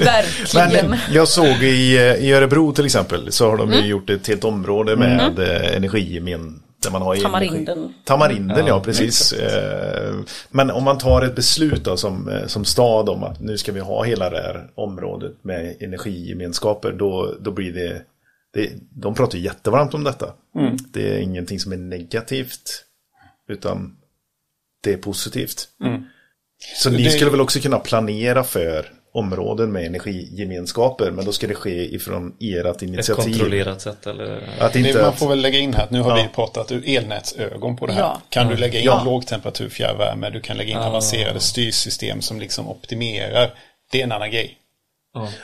Verkligen. Men jag såg i, i Örebro till exempel så har de Mm. ju gjort ett helt område med eh, energigemen. Där man har Tamarinden. Energi. Tamarinden, ja, Ja, precis. Eh, Men om man tar ett beslut då, som, eh, som stad om att nu ska vi ha hela det här området med energigemenskaper, då, då blir det, det De pratar ju jättevarmt om detta. Mm. Det är ingenting som är negativt, utan det är positivt. Så ni Det- skulle väl också kunna planera för områden med energigemenskaper, men då ska det ske ifrån ert Ett initiativ. kontrollerat sätt eller? Att inte man får väl lägga in här att nu har Ja. vi pratat ur elnätsögon på det här. Ja. Kan du lägga in Ja. lågtemperatur fjärrvärme, du kan lägga in avancerade styrsystem som liksom optimerar. Det är en annan grej.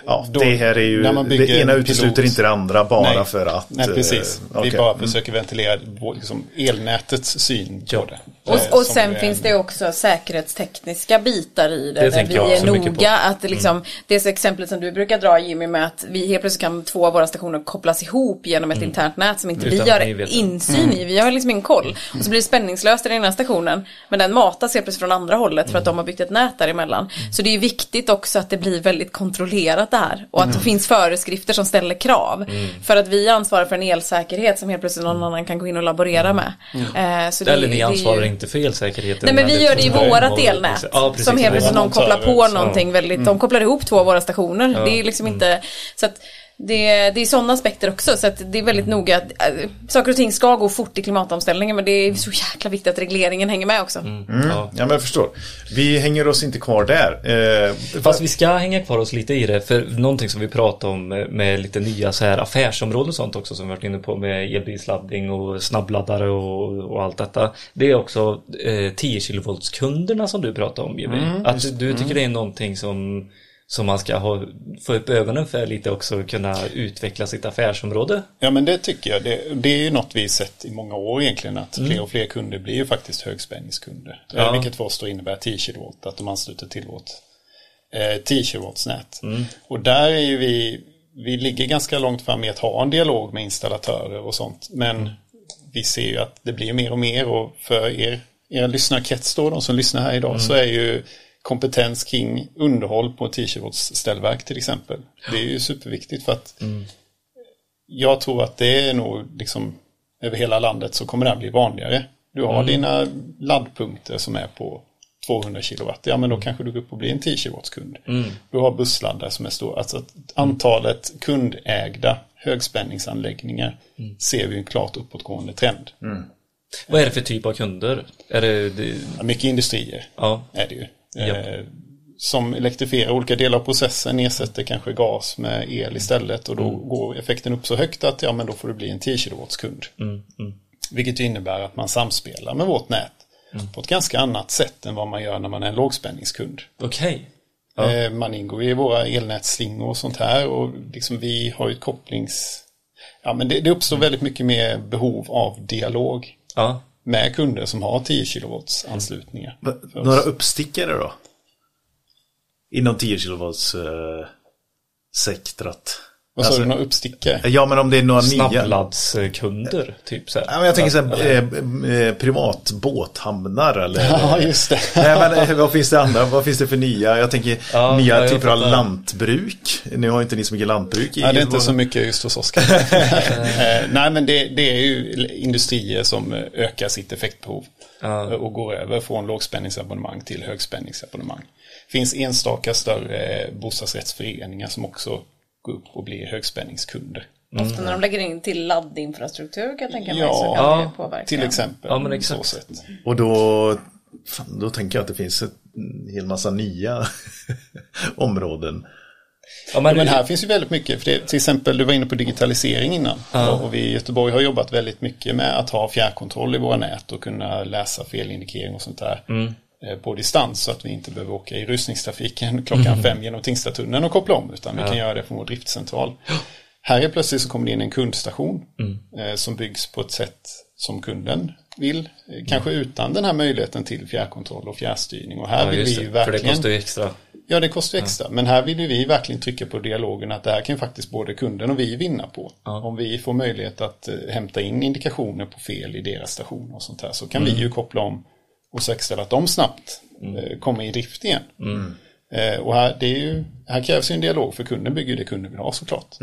Ja, då- det här är ju, när man bygger det ena en utesluter pilot- inte det andra bara Nej. för att... Nej, precis. eh, okej. Vi bara försöker ventilera vår- liksom, elnätets syn Ja. på det. Och, Eh, och som sen är- finns det också säkerhetstekniska bitar i det. Det där vi är noga att liksom, det är så exemplet som du brukar dra Jimmy med att vi helt plötsligt kan två av våra stationer kopplas ihop genom ett internt nät som inte Utan vi har det. insyn i. Vi har liksom ingen koll. Och så blir det spänningslöst i den ena stationen. Men den matas helt plötsligt från andra hållet för att de har byggt ett nät däremellan. Så det är viktigt också att det blir väldigt kontrollerat det här. Och att det finns föreskrifter som ställer krav. För att vi ansvarar för en elsäkerhet som helt plötsligt någon annan kan gå in och laborera med. Eh, så det- Eller ni det är ju- ansvarar inte för elsäkerheten. Nej men vi gör det i vårat elnät. Ja, som helt plötsligt någon kopplar på någonting väldigt, de kopplar ihop två av våra stationer. Det är liksom inte, så att det, det är sådana aspekter också. Så att det är väldigt noga att äh, saker och ting ska gå fort i klimatomställningen men det är så jäkla viktigt att regleringen hänger med också. Ja. Ja, men jag förstår. Vi hänger oss inte kvar där. Eh, Fast vi ska hänga kvar oss lite i det, för någonting som vi pratar om med, lite nya så här affärsområden och sånt också som vi varit inne på med elbilsladdning och snabbladdare och, och allt detta. Det är också eh, 10 kV-kunderna som du pratar om Jimmy. att du tycker det är någonting som, som man ska ha, få upp ögonen för lite också och kunna utveckla sitt affärsområde. Ja men det tycker jag. Det, det är ju något vi sett i många år egentligen att fler och fler kunder blir ju faktiskt högspänningskunder. Ja. Eh, Vilket för oss då innebär 10 kW, att de ansluter till vårt eh, 10 kW nät. Och där är ju vi, vi ligger ganska långt fram i att ha en dialog med installatörer och sånt. Men vi ser ju att det blir mer och mer och för er, era lyssnarkrets då, de som lyssnar här idag, så är ju kompetens kring underhåll på 10 kW ställverk till exempel. Det är ju superviktigt för att jag tror att det är nog liksom över hela landet så kommer det här bli vanligare. Du har dina laddpunkter som är på 200 kilowatt. Ja men då kanske du går upp och blir en 10 kilowatts kund. Du har bussladdare som är stora. Alltså antalet kundägda högspänningsanläggningar ser vi en klart uppåtgående trend. Vad är det för typ av kunder? Är det, mycket industrier ja, är det ju. Japp. Eh, som elektrifierar olika delar av processen, ersätter kanske gas med el istället och då går effekten upp så högt att ja men då får det bli en 10 kilowatts kund. Vilket ju innebär att man samspelar med vårt nät på ett ganska annat sätt än vad man gör när man är en lågspänningskund. okej. Ja. Eh, Man ingår i våra elnätsslingor och sånt här och liksom vi har ju ett kopplings... Ja, men det, det uppstår väldigt mycket mer behov av dialog Ja. Med kunder som har 10 kW anslutningar. Några uppstickare då? Inom 10 kilovolts eh, sektrat. Vad sa Alltså- du, några uppstickare? Ja, men om det är några nya. Snabbladskunder, typ så här. Ja, men jag tänker så här, eh, eh, privat båthamnar eller? <laughs> Ja, just det. <laughs> Nej, men eh, vad finns det andra? Vad finns det för nya? Jag tänker Ja, nya ja, jag typer av fattar. lantbruk. Nu har inte ni så mycket lantbruk i. Nej, det är inte så mycket just hos oss. <laughs> Eh, Nej, men det, det är ju industrier som ökar sitt effektbehov Ja. och går över från lågspänningsabonnemang till högspänningsabonnemang. Det finns enstaka större bostadsrättsföreningar som också går upp och blir högspänningskunder. Ofta när de lägger in till laddinfrastruktur kan jag tänka mig så Ja, kan ja, det påverka. Till exempel. Ja, men exakt. Så. Och då, fan, då tänker jag att det finns ett, en hel massa nya <laughs> områden. Ja, men, Men här finns ju väldigt mycket, för det, till exempel du var inne på digitalisering innan. Och vi i Göteborg har jobbat väldigt mycket med att ha fjärrkontroll i våra nät och kunna läsa felindikering och sånt där. eh, På distans så att vi inte behöver åka i rusningstrafiken klockan fem genom Tingstadtunneln och koppla om utan vi kan göra det från vår driftcentral. Här är plötsligt så kommer det in en kundstation eh, som byggs på ett sätt som kunden vill. Eh, Kanske utan den här möjligheten till fjärrkontroll och fjärrstyrning. Och här ja, vill vi ju det, för det verkligen kostar ju extra. Ja, det kostar ju extra. Men här vill ju vi verkligen trycka på dialogen att det här kan faktiskt både kunden och vi vinna på. Om vi får möjlighet att eh, hämta in indikationer på fel i deras stationer och sånt här så kan vi ju koppla om och säkerställa att de snabbt eh, kommer i drift igen. Eh, och här, det är ju, här krävs ju en dialog för kunden bygger det kunden vill ha såklart.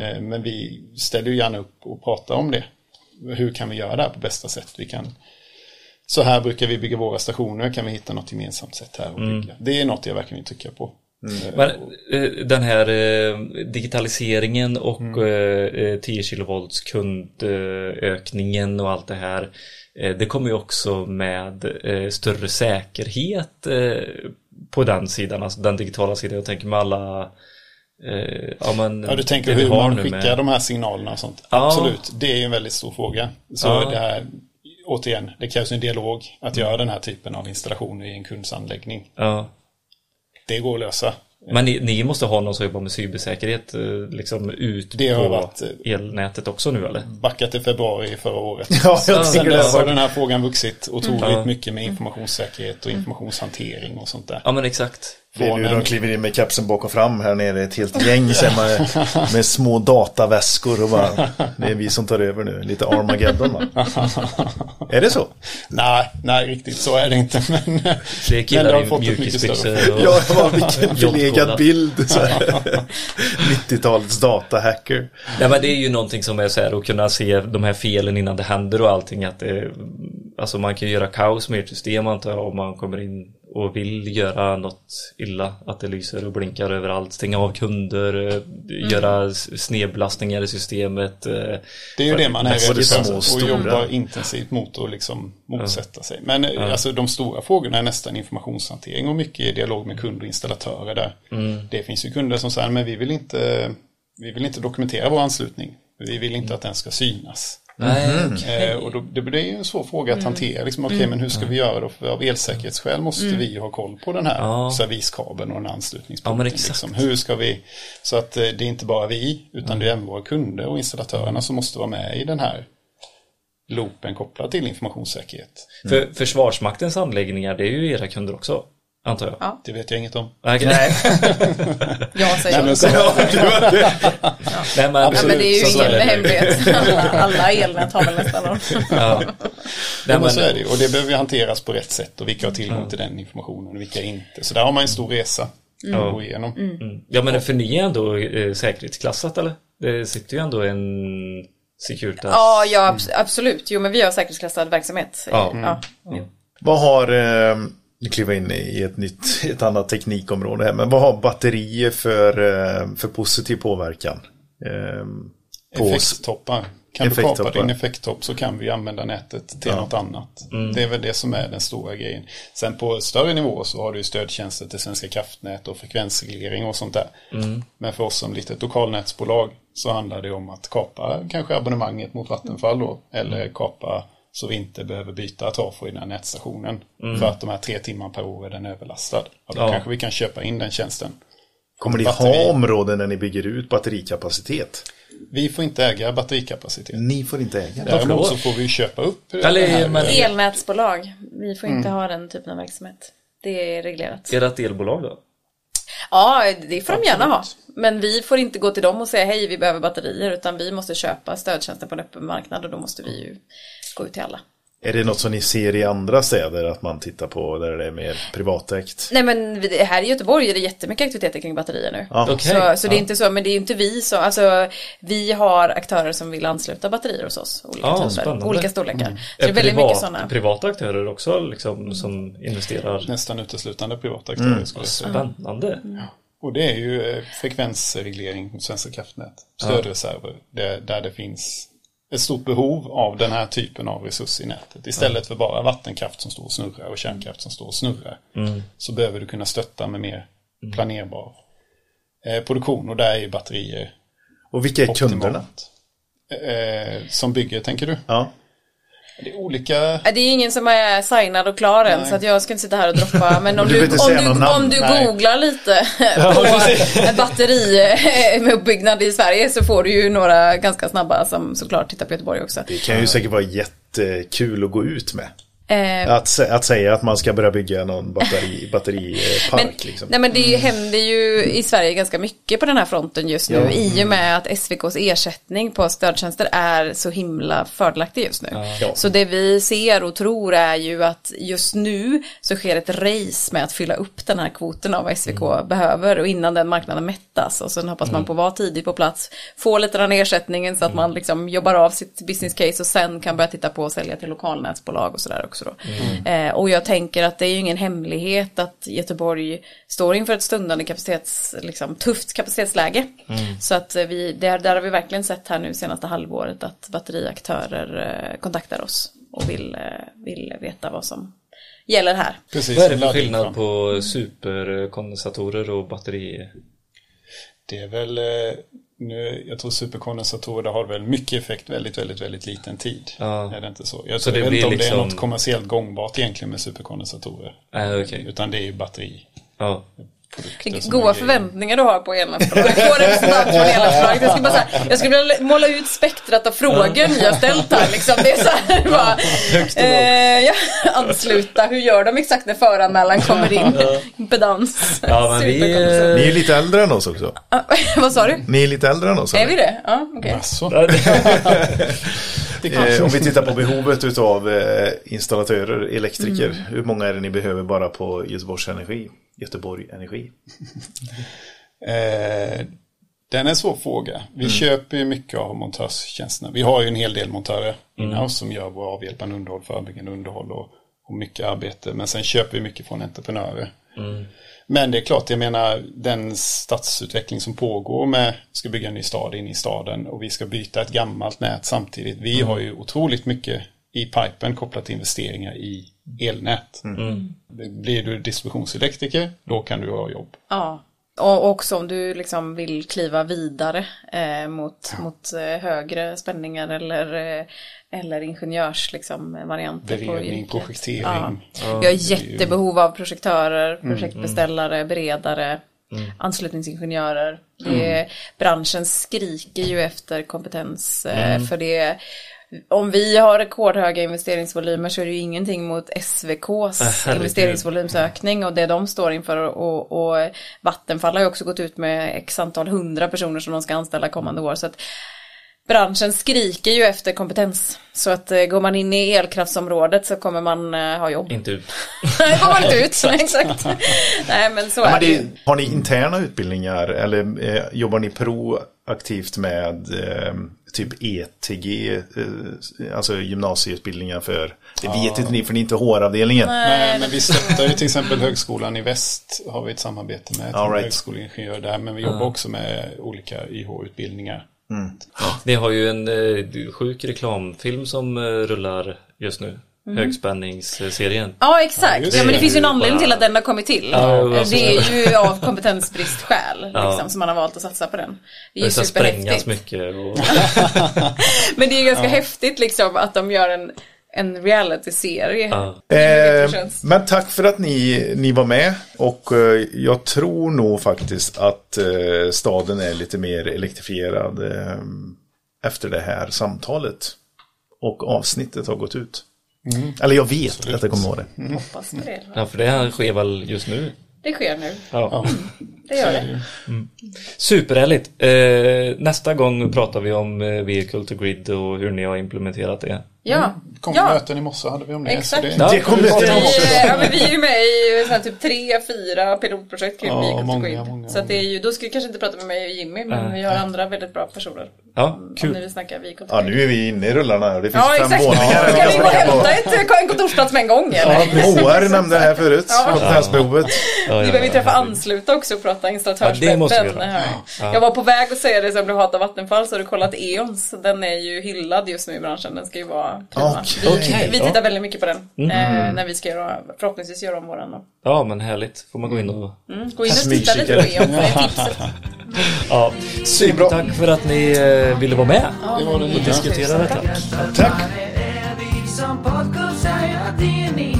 Eh, men vi ställer ju gärna upp och pratar om det. Hur kan vi göra det här på bästa sätt? Vi kan så här brukar vi bygga våra stationer, kan vi hitta något gemensamt sätt här och bygga. Det är något jag verkligen vill trycka på. Eh, Men eh, den här eh, digitaliseringen och Mm. eh, eh, 10 kilovolts kundökningen och allt det här. Det kommer ju också med större säkerhet på den sidan, alltså den digitala sidan. Jag tänker med alla ja, men, Ja, du tänker hur har man skickar med- de här signalerna och sånt. Ja. Absolut, det är ju en väldigt stor fråga. Så Ja. det här, återigen, det krävs en dialog att göra den här typen av installationer i en kunds anläggning. Ja. Det går att lösa. Men ni, ni måste ha någon som jobbar med cybersäkerhet eh, liksom ut Det har på varit, eh, elnätet också nu eller? Backa till februari förra året. <laughs> Ja, jag Sen dess har den här frågan vuxit otroligt Ja. mycket med informationssäkerhet och informationshantering och sånt där. Ja men exakt. Det är Från nu en- de kliver in med kapsen bak och fram här nere, ett helt gäng med, med små dataväskor och bara, det är vi som tar över nu, lite Armageddon va? Är det så? Nej, nej, riktigt så är det inte. Men, det killar har i mjukisbyxor och Ja, var vilken <laughs> förlegad bild. så här. <laughs> 90-talets datahacker. Nej men det är ju någonting som är så här att kunna se de här felen innan det händer och allting att det, Alltså man kan ju göra kaos med ert system antar jag om man kommer in och vill göra något illa Att det lyser och blinkar överallt, stänga av kunder, eh, göra s- snedbelastningar i systemet eh, Det är ju det man är rädd små för och och stora. jobbar intensivt mot att liksom motsätta sig. Men eh, alltså, de stora frågorna är nästan informationshantering och mycket i dialog med kunder och installatörer där. Det finns ju kunder som säger men vi vill inte, vi vill inte dokumentera vår anslutning. Vi vill inte att den ska synas. Nej, Eh, och då, det blir ju en svår fråga att hantera. Liksom, Okej, men hur ska vi göra då? För av elsäkerhetsskäl måste vi ha koll på den här Ja. serviskabeln och den här Ja, anslutningspunkten. exakt. liksom. Hur ska vi? Så att eh, det är inte bara vi, utan det är även våra kunder och installatörerna som måste vara med i den här loopen kopplad till informationssäkerhet. För Försvarsmaktens anläggningar det är ju era kunder också Antar jag Ja. Det vet jag inget om. Nej, <laughs> Jag säger Nej, men så. <laughs> så, Nej, men, Ja, men det är ju så- ingen hemlighet. Alla, alla elnät har väl nästan. Ja. Nej, Ja, men men, så är det ju. Och det behöver ju hanteras på rätt sätt och vilka har tillgång till den informationen och vilka inte. Så där har man en stor resa att gå igenom. Mm. Ja men för ni är ändå eh, säkerhetsklassat eller? Det sitter ju ändå en Securitas Ja, ja abs- absolut. Jo, men vi har säkerhetsklassad verksamhet. Ja. Ja. Jo. Vad har, eh, nu kliver jag in i ett nytt, <laughs> ett annat teknikområde här, men vad har batterier för, eh, för positiv påverkan? Eh, på Effekttoppar. Kan du kapa din effekttopp så kan vi använda nätet till något annat. Det är väl det som är den stora grejen. Sen på större nivå så har du ju stödtjänster till Svenska kraftnät och frekvensreglering och sånt där. Men för oss som litet lokalnätsbolag så handlar det om att kapa kanske abonnemanget mot Vattenfall då. Eller kapa så vi inte behöver byta trafo i den här nätstationen. För att de här tre timmar per år är den överlastad. Ja, då Ja. kanske vi kan köpa in den tjänsten. Kommer ni batteri. ha områden där ni bygger ut batterikapacitet? Vi får inte äga batterikapacitet. Ni får inte äga det. Däremot så får vi köpa upp Eller, det här. men- Elnätsbolag, vi får inte Mm. ha den typen av verksamhet. Det är reglerat. Är det ett elbolag då? Ja, det får de gärna ha. Absolut. Men vi får inte gå till dem och säga hej, vi behöver batterier, utan vi måste köpa stödtjänster på en öppen marknad och då måste vi ju gå ut till alla. Är det något som ni ser i andra städer att man tittar på där det är mer privatägt? Nej men här i Göteborg är det jättemycket aktiviteter kring batterier nu. Ja. Okej. Så, så det är inte så, men det är ju inte vi som, alltså vi har aktörer som vill ansluta batterier hos oss. Olika Ja, typer, spännande. olika storlekar. Mm. Så det är Är väldigt privat, mycket sådana. privata aktörer också liksom som investerar? Nästan uteslutande privata aktörer skulle jag säga. Spännande. Och det är ju eh, frekvensreglering hos Svenska kraftnät. Stödreserver. Där, där det finns ett stort behov av den här typen av resurs i nätet. Istället för bara vattenkraft som står och snurrar och kärnkraft som står och snurrar. Så behöver du kunna stötta med mer planerbar eh, produktion. Och där är ju batterier Och vilka är kunderna? optimalt. Eh, som bygger, tänker du? Ja. Det är olika... Det är ingen som är signad och klar än Nej. så att jag ska inte sitta här och droppa. <laughs> Men om Du du, om du, om du googlar lite <laughs> på batteri med uppbyggnad i Sverige så får du ju några ganska snabba som såklart tittar på Göteborg också. Det kan ju säkert vara jättekul att gå ut med. Eh, Att, att säga att man ska börja bygga någon batteri, <laughs> batteripark Men, liksom. nej men det händer ju i Sverige ganska mycket på den här fronten just nu Ja. i och med att SVKs ersättning på stödtjänster är så himla fördelaktig just nu. Ja. Så det vi ser och tror är ju att just nu så sker ett race med att fylla upp den här kvoten av vad SVK Mm. behöver och innan den marknaden mättas och sen hoppas man på att vara tidigt på plats, få lite den ersättningen så att Mm. man liksom jobbar av sitt business case och sen kan börja titta på att sälja till lokalnätsbolag och sådär också då. Mm. Eh, och jag tänker att det är ju ingen hemlighet att Göteborg står inför ett stundande kapacitets, liksom, tufft kapacitetsläge. Mm. Så att eh, vi, där, där har vi verkligen sett här nu senaste halvåret att batteriaktörer eh, kontaktar oss och vill, eh, vill veta vad som gäller här. Precis, Vad är det som för skillnad på superkondensatorer och batteri? Det är väl, eh, nu, jag tror superkondensatorer, har väl mycket effekt väldigt, väldigt, väldigt liten tid. Ja. Är det inte så? Jag, Så tror, det jag vet inte om det liksom- är något kommersiellt gångbart egentligen med superkondensatorer. Äh, okej. Utan det är ju batteri. Ja. Goda förväntningar du har på elnätsbolaget. På representant från elnätsbolaget. Jag skulle bara jag skulle vilja måla ut spektrat av frågor ni har ställt här. Liksom. Det är så här, bara, eh, ja, ansluta, hur gör de exakt när föranmälan kommer in? Impedans. Ja, men vi. Ni är lite äldre än oss också. <laughs> Vad sa du? Ni är lite äldre än oss. Är vi det? Ja, okej. Alltså, <laughs> Eh, om vi tittar på behovet utav eh, installatörer, elektriker. Mm. Hur många är det ni behöver bara på Göteborgs Energi? Göteborg Energi. <laughs> eh, den är en svår fråga. Vi köper ju mycket av montörstjänsterna. Vi har ju en hel del montörer inhouse som gör våra avhjälpande underhåll, förebyggande underhåll och, och mycket arbete. Men sen köper vi mycket från entreprenörer. Men det är klart, jag menar den stadsutveckling som pågår med, ska bygga en ny stad in i staden och vi ska byta ett gammalt nät samtidigt. Vi har ju otroligt mycket i pipen kopplat till investeringar i elnät. Blir du distributionselektriker, då kan du ha jobb. Ja. Och också om du liksom vill kliva vidare eh, mot, mot eh, högre spänningar eller, eh, eller ingenjörs liksom, varianter på Beredning, yrket. projektering. Ja. Vi har jättebehov av projektörer, projektbeställare, beredare, anslutningsingenjörer. Det, Branschen skriker ju efter kompetens för det. Om vi har rekordhöga investeringsvolymer så är det ju ingenting mot SVKs herregud. investeringsvolymsökning och det de står inför. Och, och Vattenfall har ju också gått ut med x antal hundra personer som de ska anställa kommande år. Så att branschen skriker ju efter kompetens. Så att eh, går man in i elkraftsområdet så kommer man eh, ha jobb. Inte ut. <laughs> Nej, går man inte ut. <laughs> Nej, Exakt. Nej, men så Ja, är men det det, har ni interna utbildningar eller eh, jobbar ni proaktivt med eh, typ ETG, eh, alltså gymnasieutbildningar för, det vet inte ni för ni är inte HR-avdelningen. Nej, men vi stöttar ju till exempel Högskolan i Väst har vi ett samarbete med. All right. Högskoleingenjör där, men vi jobbar också med olika YH-utbildningar. Ni har ju en eh, sjuk reklamfilm som eh, rullar just nu. Högspänningsserien. Ja, exakt. just Ja, men det finns ju en Bara- anledning till att den har kommit till. Ja, alltså. det är ju av kompetensbristskäl Ja. liksom, som man har valt att satsa på den. Det är ju superhäftigt. mycket. Och... <laughs> Men det är ju ganska häftigt liksom att de gör en en reality-serie. Ja. Eh, men tack för att ni, ni var med. Och eh, jag tror nog faktiskt att eh, staden är lite mer elektrifierad eh, efter det här samtalet. Och avsnittet har gått ut. Eller jag vet att det kommer vara det. Hoppas på det. Ja, för det här sker väl just nu. Det sker nu. Ja. Det gör det. Superhärligt. Eh, nästa gång pratar vi om eh, Vehicle to Grid och hur ni har implementerat det. Ja. Kom ja. möten i morse hade vi om det. Exakt. Det, Ja, Det kommer vi ja, men vi är ju med i så här, typ tre, fyra pilotprojekt kring Ja, Vehicle to många, många, Så att det är ju, då ska vi kanske inte prata med mig och Jimmy, men Nej. vi har andra väldigt bra personer. Ja, Om ni kul. vill snacka Ja, nu är vi inne i rullarna. här. Det finns Ja, fem exakt. våningar. Ska vi gå och hämta ett, en kontorsplats med en gång eller? Ja, HR nämnde det här förut. Ja. Kompetensbehovet. Ja, Vi ja, behöver ja. träffa ansluta också och prata Ja, installatörswebben. Ja. Jag var på väg att säga det som blev hat av Vattenfall så har du kollat E.ONs. Den är ju hyllad just nu i branschen. Den ska ju vara Okej. Vi, Okej, vi ja. tittar väldigt mycket på den. Eh, när vi ska göra, förhoppningsvis göra om våran. då. Ja, men härligt. Får man gå in och... Mm, gå in och titta lite på. Det tipset. Ja, supertack för att ni eh, ville vara med det var det och diskutera detta. Tack. ni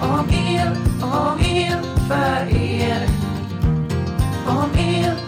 om er, om er, för er. Om er,